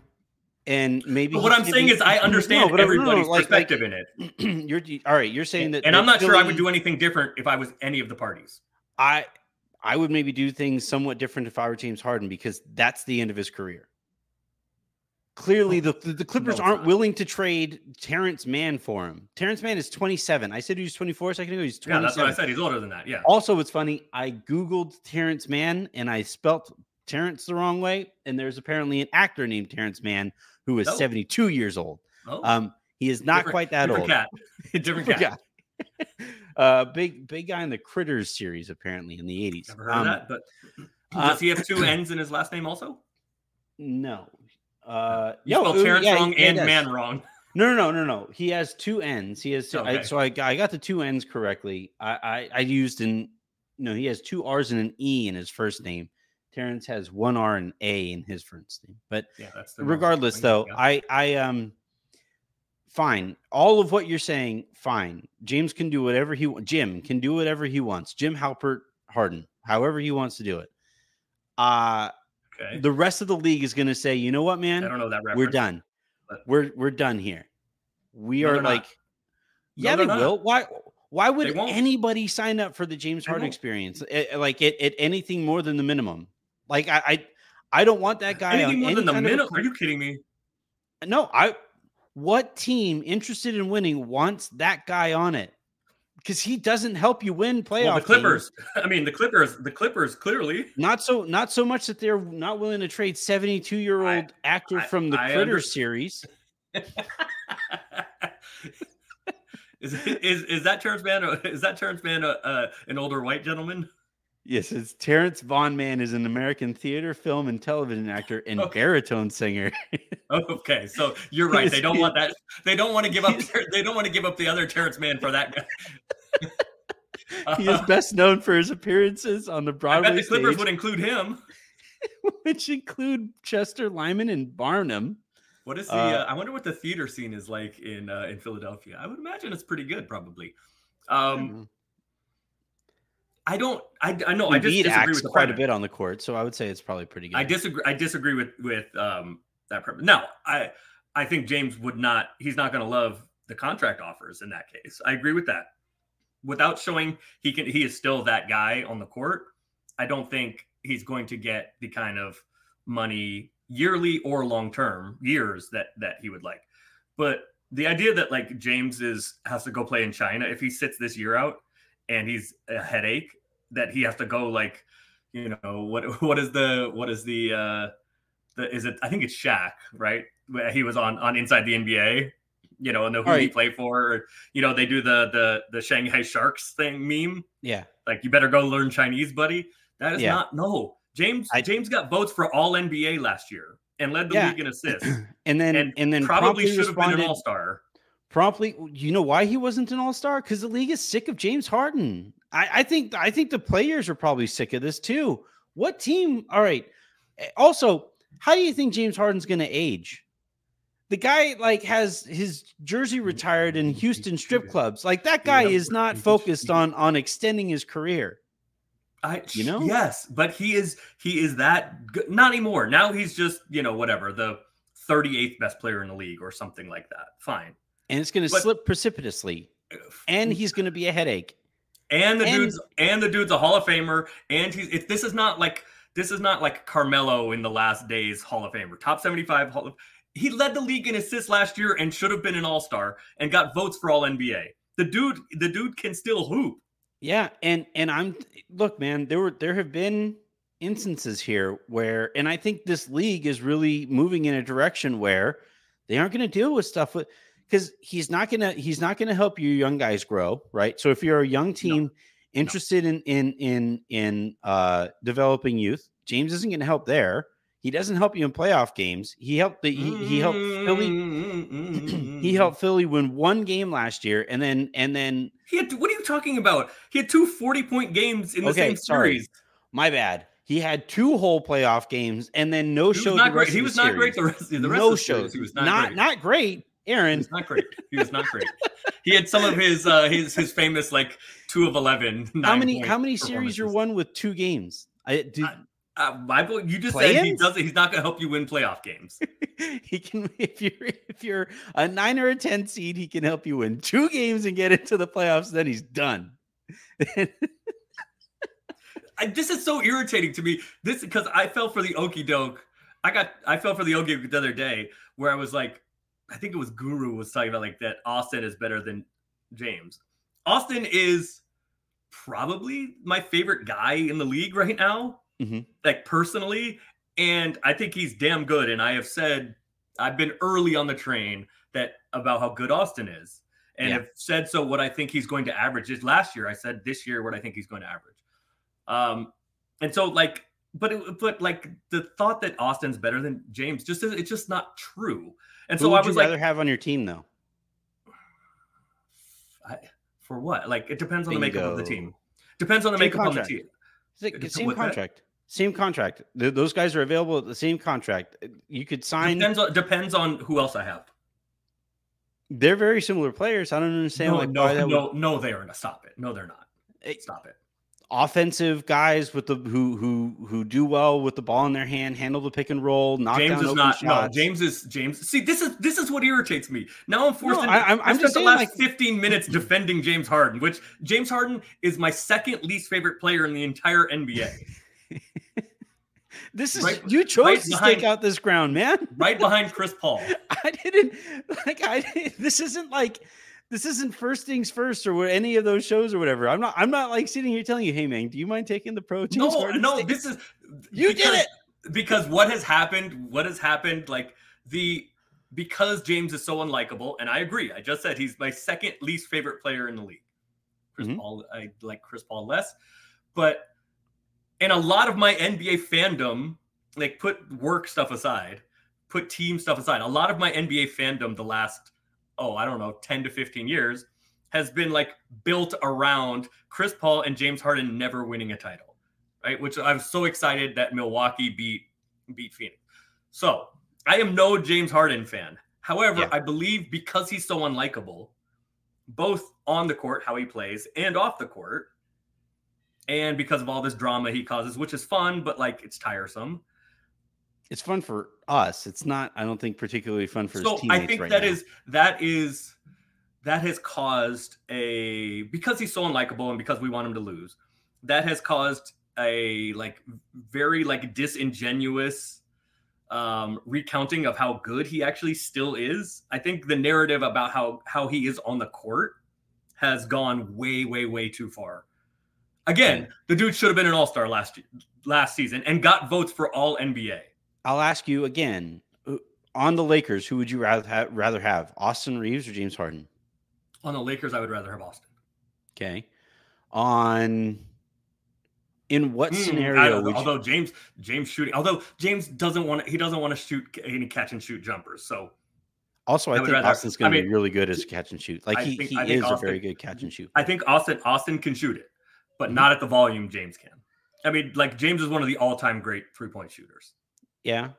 And maybe But what I'm saying be- is, I *laughs* understand no, no, everybody's like- like, perspective in it. *clears throat* you're all right. You're saying that, and I'm not sure I would do anything different if I was any of the parties. I I would maybe do things somewhat different if I were James Harden because that's the end of his career. Clearly, the the, the Clippers it's aren't not. willing to trade Terance Mann for him. Terance Mann is 27. I said he was 24 a second ago. He's 27. Yeah, that's what I said. He's older than that. Yeah. Also, it's funny. I googled Terrence Mann and I spelt Terrence the wrong way. And there's apparently an actor named Terrence Mann who is Oh. 72 years old. Oh, Um, he is not different- quite that different old. Cat. *laughs* different cat. *laughs* *laughs* uh, big big guy in the Critters series, apparently in the 80s. Never heard Um, of that. But uh, does he have two *clears throat* N's in his last name also? No. Uh, You no, Terrence yeah, wrong and does. man wrong. No, no, no, no, no. He has two N's. He has two, I, so I, got- I got the two N's correctly. I, I I used in no, he has two R's and an E in his first name. Terance has one R and A in his first name. But Yeah, regardless, though, Yeah. I I um fine. All of what you're saying, fine. James can do whatever he Jim can do whatever he wants. Jim Halpert Harden, however he wants to do it. Uh okay. the rest of the league is going to say, you know what, I man, don't know that reference. we're done. We're we're done here. We No, are they're not. like, No, yeah, they're not. will. Why? Why would anybody sign up for the James They Harden experience? Eh, Like at, at anything more than the minimum. Like I, I, I don't want that guy. Anything on more any than the kind of a minute? cl- Are you kidding me? No, I. What team interested in winning wants that guy on it? Because he doesn't help you win playoff. Well, the games. Clippers. *laughs* I mean, the Clippers. The Clippers clearly. Not so, not so much that they're not willing to trade seventy-two-year-old actor I- from the I Critters under- series. *laughs* is, is is that Terrence Mann? Is that Terrence Mann a, uh, an older white gentleman? Yes, it's Terrence Vaughan Mann is an American theater, film, and television actor and Okay. baritone singer. *laughs* Okay, so you're right. They don't want that. They don't want to give up. They don't want to give up the other Terance Mann for that guy. he is best known for his appearances on the I bet Broadway the Clippers stage. would include him. *laughs* which include Chester Lyman and Barnum. What is the? Uh, Uh, I wonder what the theater scene is like in uh, in Philadelphia. I would imagine it's pretty good, probably. Um, I don't. I, I know. I just disagree with quite a bit on the court, so I would say it's probably pretty good. I disagree. I disagree with with um, that premise. No, I I think James would not. He's not going to love the contract offers in that case. I agree with that. Without showing he can, he is still that guy on the court. I don't think he's going to get the kind of money yearly or long term years that that he would like. But the idea that like James is has to go play in China if he sits this year out and he's a headache that he has to go like you know what *laughs* what is the what is the uh the is it I think it's Shaq right? Where he was on on Inside the NBA you know and the who All he played for or, you know they do the the the Shanghai Sharks thing meme. Yeah, like you better go learn Chinese buddy. That is Yeah. not no. James I- James got votes for all NBA last year and led the Yeah. league in assists. *clears throat* And then and, and, then probably should have been an all star promptly you know why he wasn't an all-star because the league is sick of james harden I, I think i think the players are probably sick of this too what team all right Eh, also how do you think james harden's going to age the guy like has his jersey retired in houston strip clubs like that guy is not focused on on extending his career I You know? yes, but he is he is that good. Not anymore. Now he's just you know whatever the 38th best player in the league or something like that. Fine. And it's going to slip precipitously and he's going to be a headache and the and- dude's and the dude's a Hall of Famer. And he's if this is not like this is not like Carmelo in the last days Hall of Famer, top 75 Hall of. He led the league in assists last year and should have been an All Star and got votes for All NBA. The dude, the dude can still hoop. Yeah, and and I'm look, man, there were there have been instances here where and I think this league is really moving in a direction where they aren't going to deal with stuff with because he's not gonna he's not gonna help you young guys grow, right? So if you're a young team interested in in in in uh developing youth, James isn't gonna help there. He doesn't help you in playoff games. He helped the he, he helped Philly *clears throat* he helped Philly win one game last year and then and then He had what are you talking about? He had two 40 point games in the Okay, same sorry. series. My bad. He had two whole playoff games and then no He show. not great. He was not great the rest, the rest no of the series. shows. He was not not, not great. not great. Aaron, was not great. He was not great. he had some of his uh his his famous like two of 11. how many how many series are won with two games? I did. I- Uh, my boy, you just said he doesn't. He's not going to help you win playoff games. *laughs* he can if you're if you're a nine or a ten seed, he can help you win two games and get into the playoffs. Then he's done. *laughs* I, this is so irritating to me. This because I fell for the okey doke. I got I fell for the okey doke the other day where I was like, I think it was Guru was talking about like that Austin is better than James. Austin is probably my favorite guy in the league right now, Mhm. like personally, and I think he's damn good. And I have said I've been early on the train that about how good Austin is, and Yeah. have said so what I think he's going to average. Is last year I said this year what I think he's going to average. Um, and so like, but it, but like the thought that Austin's better than James just is it's just not true. And Who so I would was you like, rather have on your team though? I, for what? Like it depends on the makeup of the team. Depends on the Same makeup contract. on the team. Like same what's that? contract. Same contract. Th- those guys are available at the same contract. Uh, you could sign. Depends on depends on who else I have. They're very similar players. I don't understand No, like no, why that would no, no, they are. Going to stop it. No, they're not. Stop it. Offensive guys with the who who who do well with the ball in their hand, handle the pick and roll, knock James is not. No. James is James. See, this is this is what irritates me. Now I'm forced. No, into, I- I'm- I just the last like- 15 minutes defending James Harden, which James Harden is my second least favorite player in the entire NBA, *laughs* This is right- you chose right to behind- stake out this ground, man. right behind *laughs* Chris Paul. I didn't like I didn't, *laughs* this isn't like this isn't first things first or what any of those shows or whatever. I'm not I'm not like sitting here telling you, hey man, do you mind taking the pro James No, Harden no, stake?" this is You did it! because what has happened. What has happened? Like the because James is so unlikable, and I agree. I just said he's my second least favorite player in the league. Chris Mhm. Paul, I like Chris Paul less, but and a lot of my NBA fandom, like put work stuff aside, put team stuff aside. A lot of my NBA fandom the last oh I don't know ten to fifteen years has been like built around Chris Paul and James Harden never winning a title. right? Which I'm so excited that Milwaukee beat beat Phoenix. So I am no James Harden fan. However, Yeah. I believe because he's so unlikable, both on the court, how he plays, and off the court, and because of all this drama he causes, which is fun, but like it's tiresome. It's fun for us. It's not, I don't think, particularly fun for so his teammates I think right that now. is that is that has caused a because he's so unlikable and because we want him to lose, that has caused a like very like disingenuous um recounting of how good he actually still is. I think the narrative about how how he is on the court has gone way way way too far. Again, the dude should have been an all-star last last season and got votes for all NBA. I'll ask you again on the Lakers, who would you rather have, rather have, Austin Reaves or James Harden? On the Lakers, I would rather have Austin. Okay. On in what I scenario don't know. you, although James James shooting, although James doesn't want to, he doesn't want to shoot any catch and shoot jumpers. So also I, I think rather- Austin's going I to be really good as a catch and shoot. Like I he, think- he is a very good catch and shoot. I think Austin Austin can shoot it, but Mhm. not at the volume James can. I mean, like James is one of the all time great three point shooters. Yeah.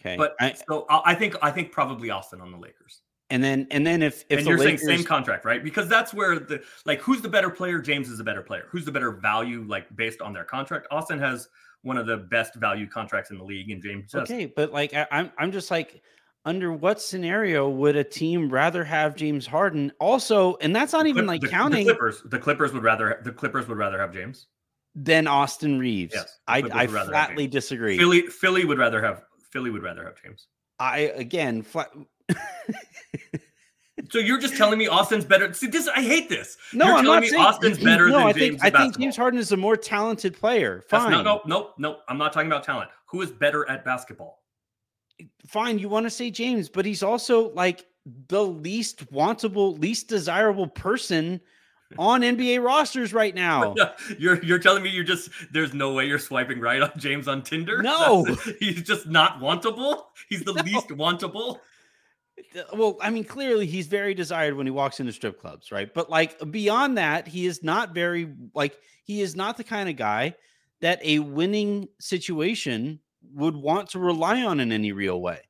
Okay. But I, so I I think I think probably Austin on the Lakers. and then and then if if and the you're Lakers, saying same contract, right? Because that's where the like who's the better player? James is the better player. Who's the better value, like based on their contract? Austin has one of the best value contracts in the league, and James. Okay, but like I, I'm I'm just like under what scenario would a team rather have James Harden? Also, and that's not even like the, counting the Clippers. The Clippers would rather the Clippers would rather have James. Than Austin Reaves. Yes, I I would rather have flatly disagree. Philly Philly would rather have Philly would rather have James. I again flat. *laughs* So you're just telling me Austin's better? See this? I hate this. no, You're I'm telling not me saying Austin's better no, than I James think in I think. James Harden is a more talented player. That's Fine, not, no, no, no. I'm not talking about talent. Who is better at basketball? fine. You want to say James, but he's also like the least wantable, least desirable person on NBA rosters right now. *laughs* You're you're telling me you're just there's no way you're swiping right on James on Tinder? No. That's- he's just not wantable. He's the *laughs* least wantable. Well, I mean, clearly he's very desired when he walks into strip clubs, right? But like beyond that, he is not very like he is not the kind of guy that a winning situation would want to rely on in any real way.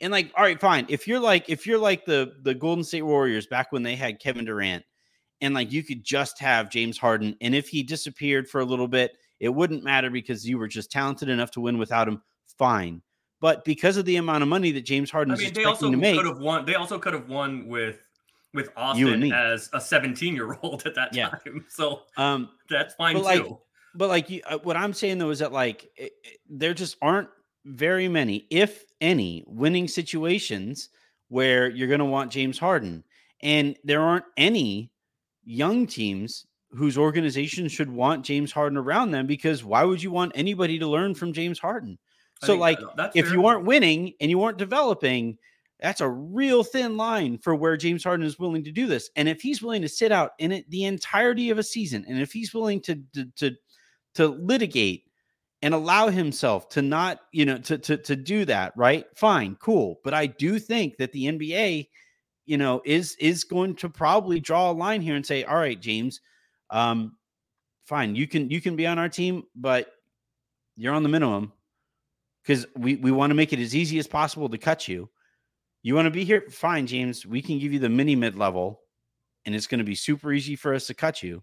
And like, all right, fine. If you're like if you're like the the Golden State Warriors back when they had Kevin Durant and like you could just have James Harden and if he disappeared for a little bit, it wouldn't matter because you were just talented enough to win without him, fine. But because of the amount of money that James Harden I is mean, they also to make, could have won. They also could have won with with Austin as a 17 year old *laughs* at that Yeah. time. So um, that's fine But, like, too. but like you, uh, what I'm saying though is that like it, it- there just aren't very many, if any, winning situations where you're going to want James Harden, and there aren't any young teams whose organization should want James Harden around them because why would you want anybody to learn from James Harden? So like uh, that's if fair. you aren't winning and you aren't developing, that's a real thin line for where James Harden is willing to do this. And if he's willing to sit out in it the entirety of a season, and if he's willing to to to, to litigate and allow himself to not, you know, to, to to do that, right? Fine, cool. But I do think that the NBA, you know, is is going to probably draw a line here and say, all right, James, um, fine, you can you can be on our team, but you're on the minimum because we, we want to make it as easy as possible to cut you. You want to be here? Fine, James. We can give you the mini mid level, and it's going to be super easy for us to cut you.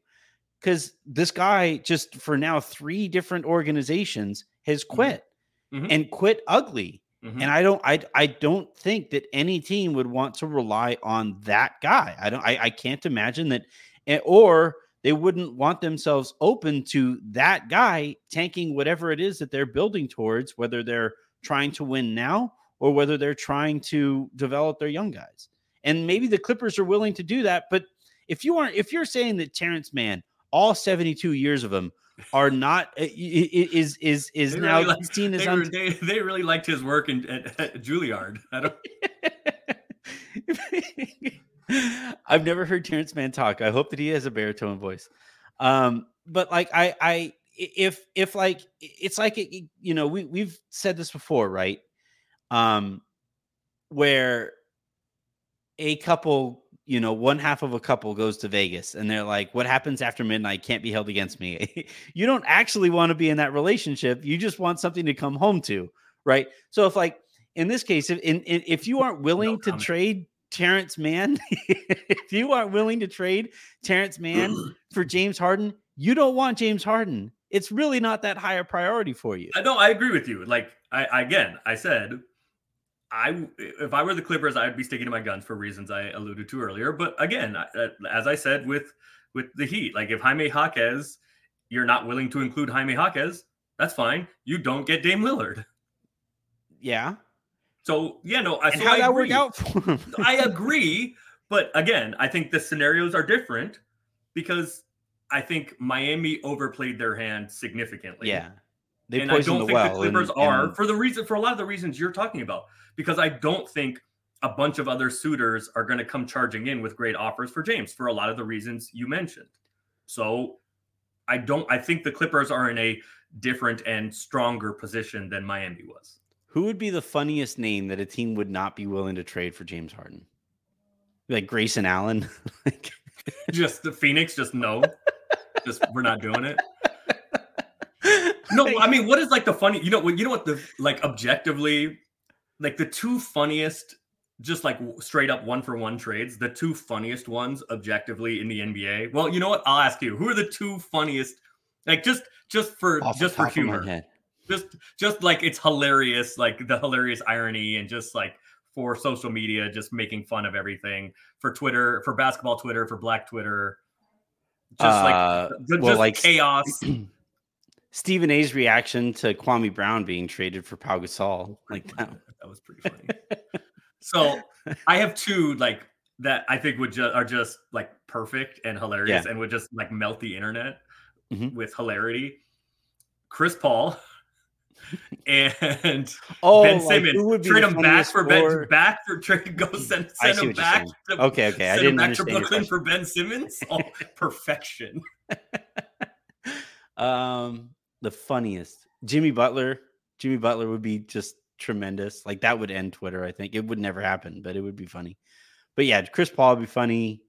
Because this guy, just for now, three different organizations has quit Mhm. and quit ugly. Mhm. And I don't, I, I don't think that any team would want to rely on that guy. I don't, I, I can't imagine that, eh, or they wouldn't want themselves open to that guy tanking whatever it is that they're building towards, whether they're trying to win now or whether they're trying to develop their young guys. And maybe the Clippers are willing to do that. But if you aren't, if you're saying that Terrence Mann, all 72 years of him are not, eh, is, is, is They now really like- seen as they, were- they, they really liked his work in, at, at Juilliard. I don't. *laughs* I've never heard Terrence Mann talk. I hope that he has a baritone voice. Um, but like I, I, if if like it's like it, you know we we've said this before, right? Um, where a couple you know, one half of a couple goes to Vegas and they're like, what happens after midnight can't be held against me. *laughs* you don't actually want to be in that relationship. You just want something to come home to. Right. So if like in this case, if in, in if you aren't willing no to trade Terance Mann, *laughs* if you aren't willing to trade Terance Mann *clears throat* for James Harden, you don't want James Harden. It's really not that high a priority for you. No, I agree with you. Like I again, I said I if I were the Clippers, I'd be sticking to my guns for reasons I alluded to earlier. But again, uh, as I said with with the Heat, like if Jaime Jaquez, you're not willing to include Jaime Jaquez, that's fine. You don't get Dame Lillard. Yeah. So yeah, no. And so how I that agree. work out for him? I *laughs* agree, but again, I think the scenarios are different because I think Miami overplayed their hand significantly. Yeah. They and I don't the think well the Clippers and- are and- for the reason for a lot of the reasons you're talking about. Because I don't think a bunch of other suitors are going to come charging in with great offers for James for a lot of the reasons you mentioned. So I don't. I think the Clippers are in a different and stronger position than Miami was. Who would be the funniest name that a team would not be willing to trade for James Harden? Like Grayson Allen. *laughs* like, Just the Phoenix, just no, *laughs* just we're not doing it. No, *laughs* I mean, what is like the funny? You know what? You know what the like objectively, like the two funniest, just like straight up one for one trades. The two funniest ones objectively in the NBA. Well, you know what? I'll ask you. Who are the two funniest? Like just just for off just for top of my humor. Just just like it's hilarious, like the hilarious irony and just like for social media, just making fun of everything for Twitter, for basketball Twitter, for Black Twitter. Just like Uh, just well, like chaos. *clears throat* Stephen A's reaction to Kwame Brown being traded for Pau Gasol. Like that. that was pretty funny. so I have two like that I think would just are just like perfect and hilarious Yeah. and would just like melt the internet Mhm. with hilarity. Chris Paul *laughs* and Oh, Ben Simmons be trade him back for for- Ben back for trade go send send him back. To, Okay, okay. I send him didn't back to Brooklyn for Ben Simmons. *laughs* Oh, perfection. *laughs* Um, the funniest Jimmy Butler. Jimmy Butler would be just tremendous. Like that would end Twitter. I think it would never happen, but it would be funny. But yeah, Chris Paul would be funny.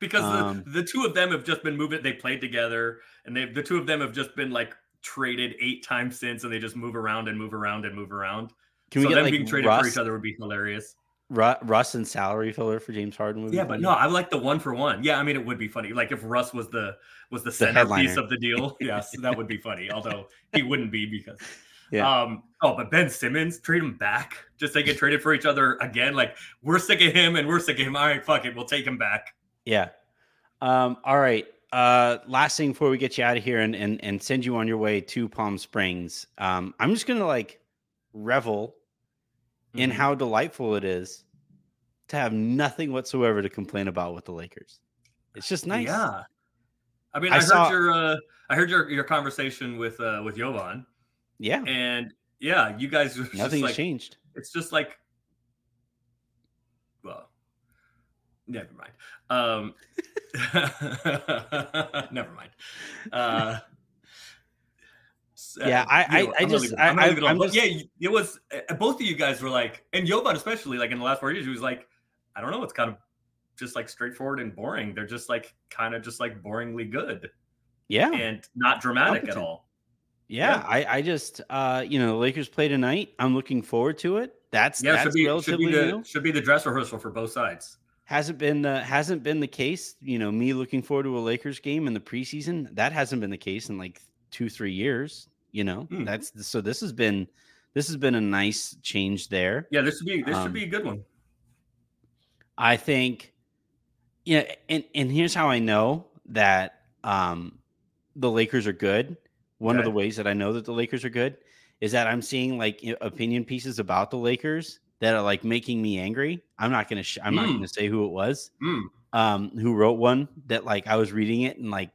because Um, the, the two of them have just been moving. They played together, and they the two of them have just been like traded eight times since, and they just move around and move around and move around. Can we so get them like being traded for each other would be hilarious. Ru- Russ and salary filler for James Harden? Would be Yeah, but no, I like the one for one. Yeah, I mean it would be funny. Like if Russ was the was the centerpiece headliner. of the deal. *laughs* Yes, that would be funny. Although he wouldn't be because Yeah. um oh but Ben Simmons, trade him back. Just they get traded for each other again. Like we're sick of him and we're sick of him. All right, fuck it, we'll take him back. Yeah. Um, all right. Uh, last thing before we get you out of here and, and and send you on your way to Palm Springs. Um, I'm just gonna like revel in Mhm. how delightful it is to have nothing whatsoever to complain about with the Lakers. It's just nice. Yeah. I mean, I I, heard saw- your uh, I heard your your conversation with uh with Jovan, Yeah. and yeah, you guys *laughs* were just Nothing's like changed. it's just like well, never mind. Um, *laughs* never mind. Uh, uh, Yeah, I- you know, I- I gonna just- I'm I- I-. I'm just- yeah, it was uh, both of you guys were like, and Jovan especially, like in the last four years, he was like, I don't know, it's kind of just like straightforward and boring. They're just like kind of just like boringly good Yeah. and not dramatic at all. yeah. yeah. I, I just uh you know, the Lakers play tonight. I'm looking forward to it. That's Yeah, that's should be should relatively be the new. should be the dress rehearsal for both sides. hasn't been the hasn't been the case. You know, me looking forward to a Lakers game in the preseason. That hasn't been the case in like two, three years. You know, Hmm. that's so this has been this has been a nice change there. Yeah, this should be this Um, should be a good one. I think, yeah, and and here's how I know that um the Lakers are good. One of the ways that I know that the Lakers are good is that I'm seeing like opinion pieces about the Lakers that are like making me angry. I'm not gonna sh- I'm not Mm. gonna say who it was. Mm. um, who wrote one that like I was reading it and like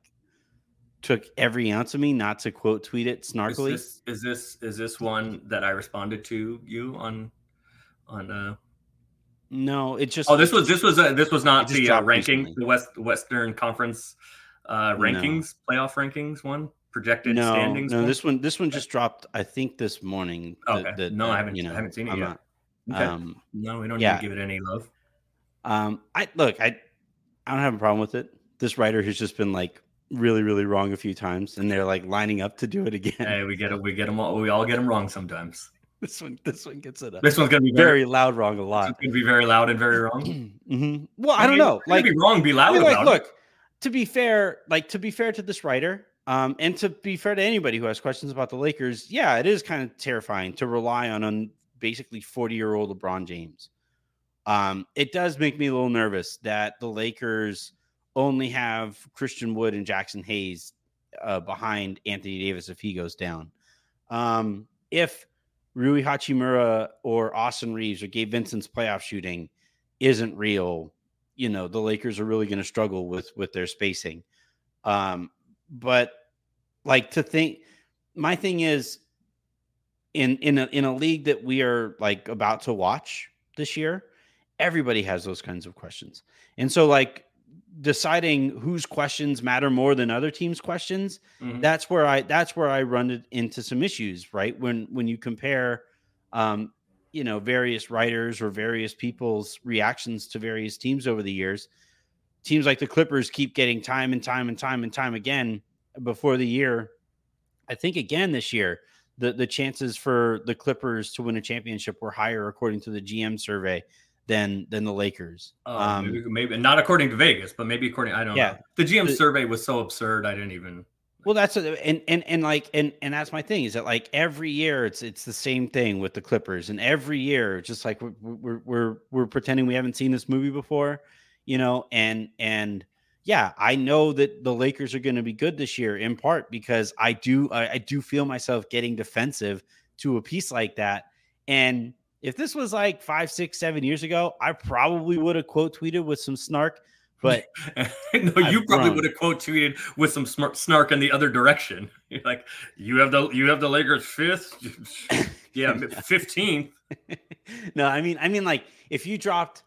took every ounce of me not to quote tweet it snarkily. this is this is this one that I responded to you on on uh no, it just Oh, this was this was uh, this was not the uh, ranking recently. the West Western Conference uh No. rankings, playoff rankings one, projected no, standings. no. one? This one, this one just dropped. I think this morning. the- Okay. the- No, the- I haven't- You know, I haven't seen it I'm yet. not- Okay. Um, no, we don't yeah. need to give it any love. um, I look. I I don't have a problem with it. This writer has just been like really, really wrong a few times, and they're like lining up to do it again. Hey, we get it. We get them all. We all get them wrong sometimes. *laughs* This one, this one gets it. up. This one's gonna be very, very loud wrong a lot it's gonna be very loud and very wrong. *clears throat* hmm Well, I don't know. like be wrong, be I loud mean, like, look. To be fair, like to be fair to this writer, um, and to be fair to anybody who has questions about the Lakers, yeah, it is kind of terrifying to rely on on basically forty year old LeBron James. Um, it does make me a little nervous that the Lakers only have Christian Wood and Jaxson Hayes uh, behind Anthony Davis if he goes down. Um, if Rui Hachimura or Austin Reaves or Gabe Vincent's playoff shooting isn't real, you know, the Lakers are really going to struggle with with their spacing. Um, but like to think, my thing is in in a in a league that we are like about to watch this year, everybody has those kinds of questions, and so like deciding whose questions matter more than other teams' questions Mhm. that's where i that's where i run it into some issues right when when you compare um you know various writers or various people's reactions to various teams over the years teams like the clippers keep getting time and time and time and time again before the year i think again this year the the chances for the clippers to win a championship were higher according to the gm survey than than the lakers Oh, um, maybe, maybe not according to Vegas, but maybe according. I don't Yeah. know. The GM The- survey was so absurd. I didn't even. Well, that's a, and and and like and and that's my thing is that like every year it's it's the same thing with the Clippers, and every year just like we're we're we're, we're pretending we haven't seen this movie before, you know, and and yeah, I know that the Lakers are going to be good this year in part because I do I, I do feel myself getting defensive to a piece like that, and if this was like five, six, seven years ago, I probably would have quote tweeted with some snark, but *laughs* no, I've you probably grown. would have quote tweeted with some smart snark in the other direction. *laughs* You're like, you have the you have the Lakers fifth, *laughs* yeah, fifteenth. no, I mean, I mean, like if you dropped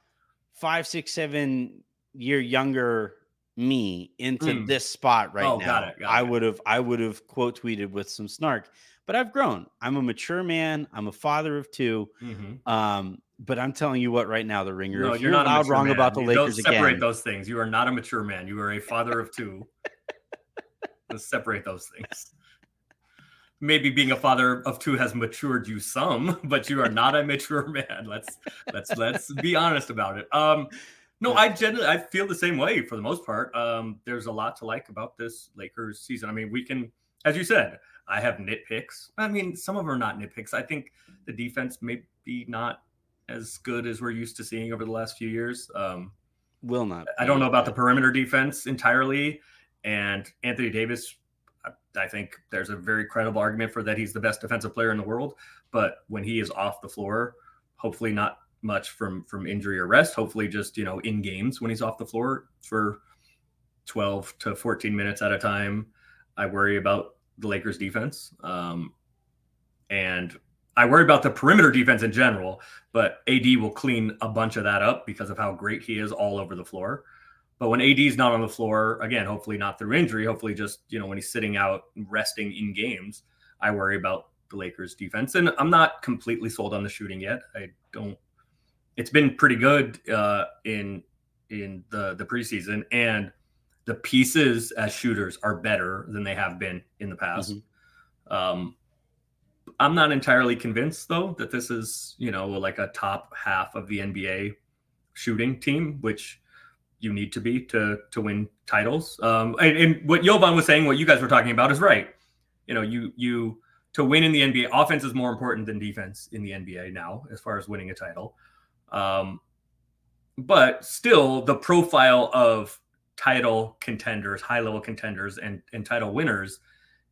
five, six, seven year younger me into Mm. this spot right Oh, now, got it, got I would have, I would have quote tweeted with some snark. But I've grown. I'm a mature man. I'm a father of 2 Mhm. Um, but I'm telling you what, right now, the ringer. No, you're you're, not wrong man. about the You Lakers Don't separate again, those things. You are not a mature man. You are a father of two. *laughs* Let's separate those things. Maybe being a father of two has matured you some, *laughs* but you are not a mature man. Let's let's let's be honest about it. Um, no, I generally I feel the same way for the most part. Um, there's a lot to like about this Lakers season. I mean, we can, as you said, I have nitpicks. I mean, some of them are not nitpicks. I think the defense may be not as good as we're used to seeing over the last few years. Um, will not. I don't know about the perimeter defense entirely. And Anthony Davis, I, think there's a very credible argument for that he's the best defensive player in the world. But when he is off the floor, hopefully not much from from injury or rest. Hopefully just you know in games when he's off the floor for 12 to 14 minutes at a time. I worry about the Lakers defense. Um, and I worry about the perimeter defense in general, but AD will clean a bunch of that up because of how great he is all over the floor. But when AD is not on the floor, again, hopefully not through injury, hopefully just, you know, when he's sitting out resting in games, I worry about the Lakers defense. And I'm not completely sold on the shooting yet. I don't it's been pretty good uh in in the the preseason and the pieces as shooters are better than they have been in the past. Um I'm not entirely convinced though that this is, you know, like a top half of the NBA shooting team, which you need to be to to win titles. Um, and, and what Jovan was saying, what you guys were talking about, is right. You know, you you to win in the NBA, offense is more important than defense in the NBA now, as far as winning a title. Um, but still, the profile of title contenders, high level contenders, and and title winners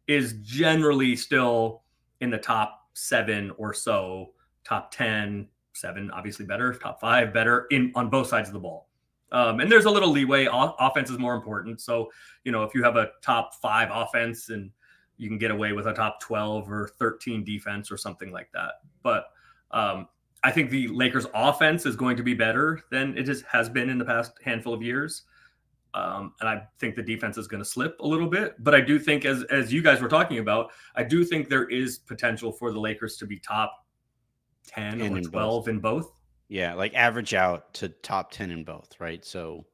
is generally still in the top seven or so, top 10, seven, obviously better, top five, better in on both sides of the ball. Um, and there's a little leeway. O- offense is more important. So, you know, if you have a top five offense and you can get away with a top 12 or 13 defense or something like that. But um, I think the Lakers offense is going to be better than it has been in the past handful of years. Um, and I think the defense is going to slip a little bit. But I do think, as as you guys were talking about, I do think there is potential for the Lakers to be top ten And or in both. twelve in both. Yeah, like average out to top 10 in both, right? So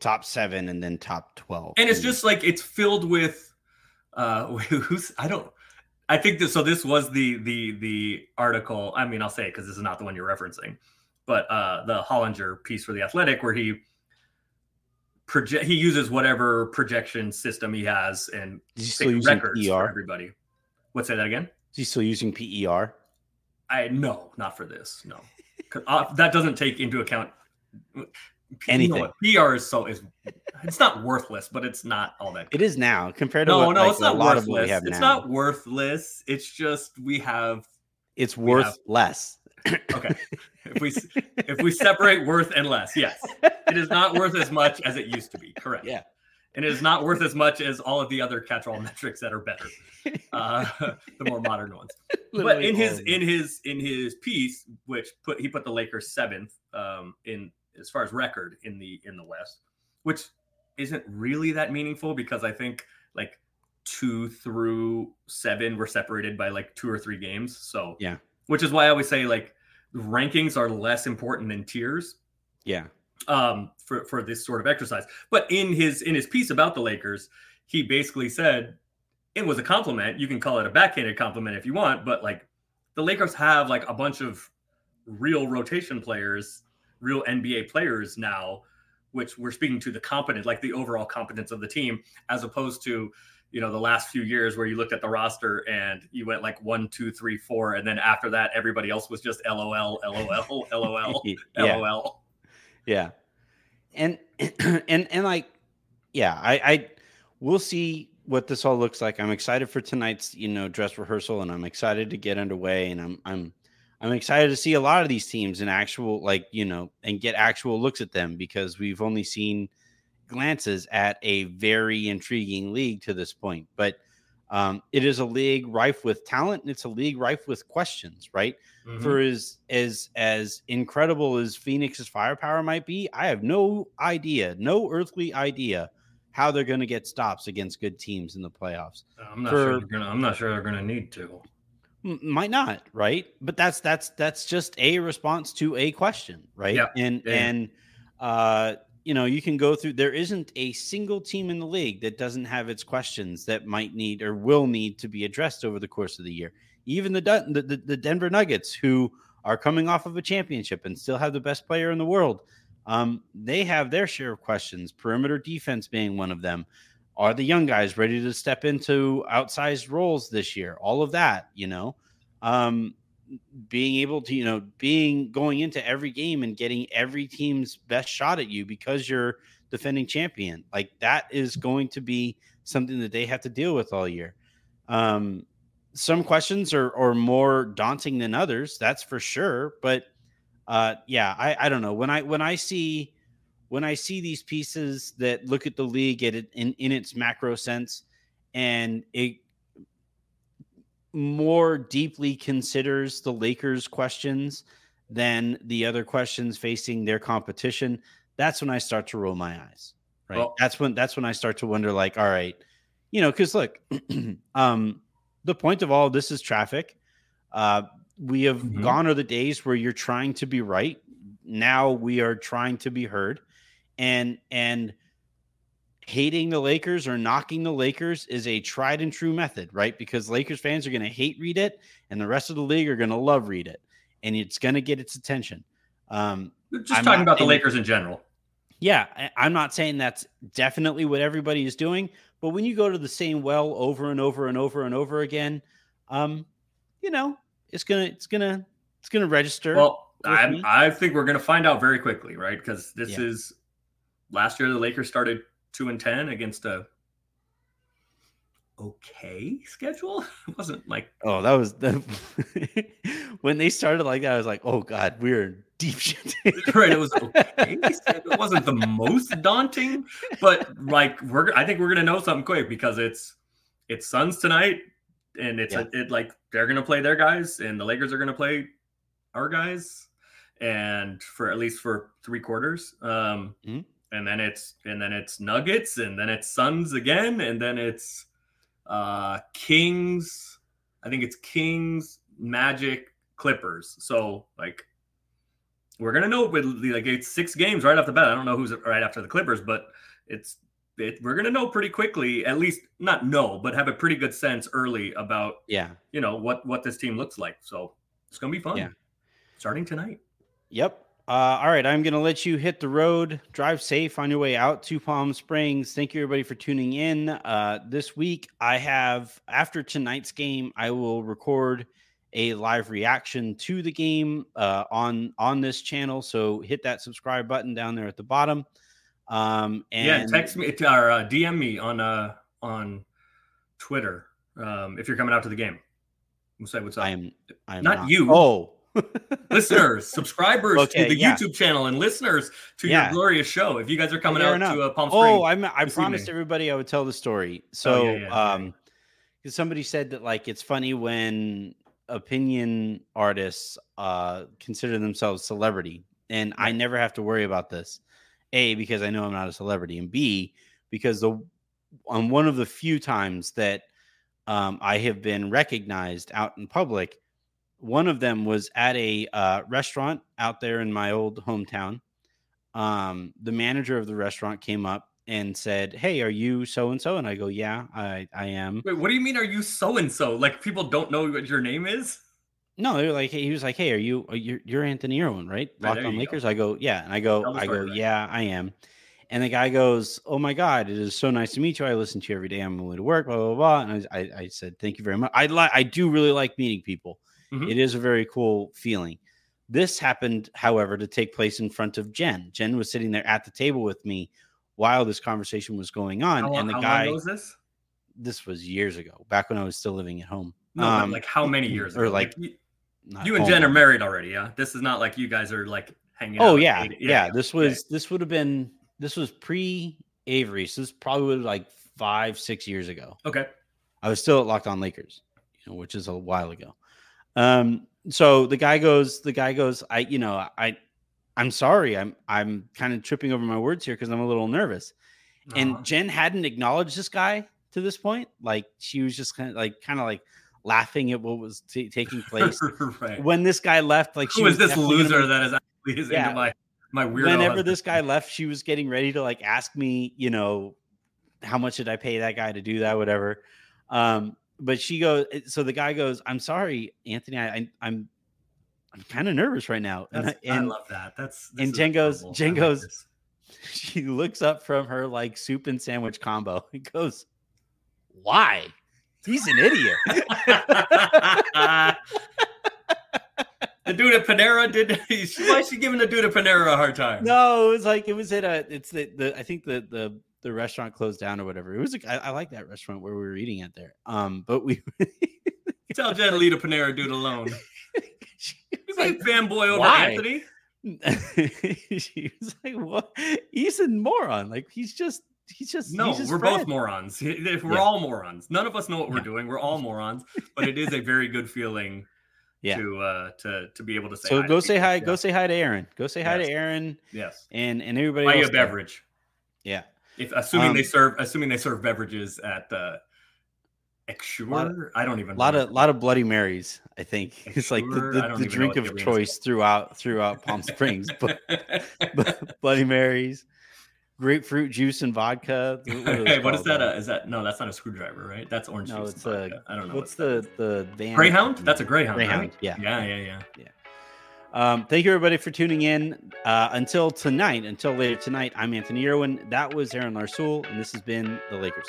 top seven and then top twelve. and it's just like it's filled with uh *laughs* who's i don't i think that so this was the the the article i mean i'll say it because this is not the one you're referencing but uh the hollinger piece for the athletic where he project he uses whatever projection system he has and is he still using records for PER? everybody what say that again Is he still using PER? i no not for this No, uh, that doesn't take into account Anything. You know? PR is so is it's not worthless, but it's not all that. It is now compared to No, what, no, like, it's a not lot of what worthless. we have It's now. not worthless. It's just we have it's we worth have- less. okay. *laughs* if we if we separate worth and less, yes, it is not worth as much as it used to be. Correct. Yeah. And it is not worth as much as all of the other catch-all metrics that are better, uh, the more modern ones. but in his in his in his piece, which put he put the Lakers seventh um, in as far as record in the in the West, which isn't really that meaningful because I think like two through seven were separated by like two or three games. So Yeah. which is why I always say like rankings are less important than tiers yeah, um, for for this sort of exercise. But in his in his piece about the Lakers, he basically said it was a compliment. You can call it a backhanded compliment if you want, but like the Lakers have like a bunch of real rotation players, real NBA players now, which we're speaking to the competent, like the overall competence of the team, as opposed to you know the last few years where you looked at the roster and you went like one, two, three, four, and then after that everybody else was just LOL, LOL, *laughs* LOL, yeah. LOL. yeah, and *clears throat* and and like, yeah, I I we'll see what this all looks like. I'm excited for tonight's you know dress rehearsal, and I'm excited to get underway, and I'm I'm I'm excited to see a lot of these teams in actual like you know and get actual looks at them because we've only seen glances at a very intriguing league to this point, but. Um, it is a league rife with talent and it's a league rife with questions, right? Mhm. for as as as incredible as Phoenix's firepower might be, I have no idea, no earthly idea how they're going to get stops against good teams in the playoffs. I'm not for- sure they're gonna. I'm not sure they're gonna need to. Might not, right? But that's that's that's just a response to a question, right? Yeah. And yeah. and uh you know, you can go through there isn't a single team in the league that doesn't have its questions that might need or will need to be addressed over the course of the year. Even the the, the, Denver Nuggets who are coming off of a championship and still have the best player in the world. Um, they have their share of questions, perimeter defense being one of them. Are the young guys ready to step into outsized roles this year? All of that, you know. Um, being able to, you know, being going into every game and getting every team's best shot at you because you're defending champion. Like that is going to be something that they have to deal with all year. Um, some questions are, are more daunting than others, that's for sure. But uh, yeah, I, I don't know. When I when I see when I see these pieces that look at the league at it in, in its macro sense and it more deeply considers the Lakers questions than the other questions facing their competition, that's when I start to roll my eyes. Right. Well- that's when that's when I start to wonder, like, all right, you know, because look, *clears throat* um, the point of all of this is traffic. Uh, we have Mhm. gone are the days where you're trying to be right. Now we are trying to be heard, and and hating the Lakers or knocking the Lakers is a tried and true method, right? Because Lakers fans are going to hate read it, and the rest of the league are going to love read it, and it's going to get its attention. Um, Just I'm talking about the Lakers in general. yeah, I- I'm not saying that's definitely what everybody is doing, but when you go to the same well over and over and over and over again, um, you know, it's gonna it's gonna it's gonna register. Well, I. I think we're going to find out very quickly, right? Because this Yeah. is last year the Lakers started two and ten against a okay schedule. *laughs* It wasn't like oh, that was the *laughs* when they started like that. I was like, oh god, we're in deep shit. *laughs* right. It was okay. it wasn't the most daunting, but like we're I think we're going to know something quick because it's it's Suns tonight, and it's a, it like they're going to play their guys, and the Lakers are going to play our guys, and for at least for three quarters. Um, Mhm. And then it's and then it's Nuggets, and then it's Suns again, and then it's uh Kings. I think it's Kings, Magic, Clippers. So like we're gonna know with like it's six games right off the bat. I don't know who's right after the Clippers, but it's it, we're gonna know pretty quickly. At least not know, but have a pretty good sense early about Yeah. you know what what this team looks like. So it's gonna be fun. Yeah. Starting tonight. Yep. Uh, all right, I'm going to let you hit the road. Drive safe on your way out to Palm Springs. Thank you, everybody, for tuning in. Uh, this week, I have, after tonight's game, I will record a live reaction to the game uh, on on this channel. So hit that subscribe button down there at the bottom. Um, and yeah, text me or uh, DM me on uh on Twitter um, if you're coming out to the game. We'll say what's up. I am. I am Not you. Oh, listeners, subscribers Okay, to the yeah. YouTube channel, and listeners to Yeah. your glorious show. If you guys are coming Fair out enough. to uh, Palm Springs, Oh, I I promised evening. everybody I would tell the story. So, yeah, yeah, yeah. um, because somebody said that like it's funny when opinion artists uh consider themselves celebrity, and I never have to worry about this. A because I know I'm not a celebrity, and B because the on one of the few times that um, I have been recognized out in public. One of them was at a uh, restaurant out there in my old hometown. Um, the manager of the restaurant came up and said, "Hey, are you so and so?" And I go, "Yeah, I I am." Wait, what do you mean? Are you so and so? Like people don't know what your name is? No, they were like, he was like, "Hey, are you are you you're Anthony Irwin, right? Right, Locked there on you go. Lakers." I go, "Yeah," and I go, I go, "Yeah, I am." And the guy goes, "Oh my god, it is so nice to meet you. I listen to you every day on my way to work." Blah blah blah. And I, I, I said, "Thank you very much. I like I do really like meeting people. Mhm. It is a very cool feeling." This happened, however, to take place in front of Jen. Jen was sitting there at the table with me while this conversation was going on, How, and the how guy. was this? This was years ago, back when I was still living at home. No, Um, like how many years? or ago? like you, you and Jen are married already, yeah. This is not like you guys are like hanging. out Oh yeah, eight- yeah, This was this would have been this was pre Avery, so this probably was like five six years ago. okay. I was still at Locked On Lakers, you know, which is a while ago. Um, so the guy goes, the guy goes, I, you know, I, I'm sorry, I'm, I'm kind of tripping over my words here because I'm a little nervous. And Uh-huh. Jen hadn't acknowledged this guy to this point. Like she was just kind of like, kind of like laughing at what was t- taking *laughs* place right. when this guy left. Like she Who was this definitely gonna- loser that is actually is Yeah. my my weirdo? whenever husband? this guy left, she was getting ready to like ask me, you know, how much did I pay that guy to do that, whatever. Um, but she goes, eh, so the guy goes, I'm sorry, Anthony, I, I I'm I'm kind of nervous right now. And, I- I and love that. That's and Jen goes-. Jen I like goes- *laughs* she looks up from her like soup and sandwich combo *laughs* and goes, Why? He's an idiot. *laughs* the dude at Panera did. Why is she giving the dude at Panera a hard time? no, it was like it was at a it's the, the I think the the the restaurant closed down or whatever. It was a, I, I like that restaurant where we were eating at there. Um, but we *laughs* Tell Jen to Panera dude alone. was like, fanboy over why? Anthony. *laughs* she was like, "What? He's a moron. Like he's just, he's just." No, he's just we're both Fred." morons. If we're Yeah. all morons, none of us know what we're doing. We're all morons, but it is a very good feeling *laughs* Yeah. to uh to to be able to say. So hi go say people. hi. Yeah. Go say hi to Aaron. Go say hi to Aaron Yes, and and everybody buy you a beverage. Yeah. If assuming they Um, serve, assuming they serve beverages at uh, Exure, Lot I don't even. Know. A lot of lot of Bloody Marys. I think *laughs* it's like the, the, the drink of the choice throughout throughout Palm Springs. But, *laughs* but Bloody Marys, grapefruit juice and vodka. *laughs* What hey, what is that? Uh, is that no? That's not a screwdriver, right? That's orange no, juice. it's vodka. I don't know. What's what that the the van? Greyhound? That's a Greyhound. Greyhound. Right? Yeah. Yeah, yeah, yeah. Um, thank you everybody for tuning in. Uh, until tonight, until later tonight, I'm Anthony Irwin. That was Aaron Larsuel, and this has been the Lakers.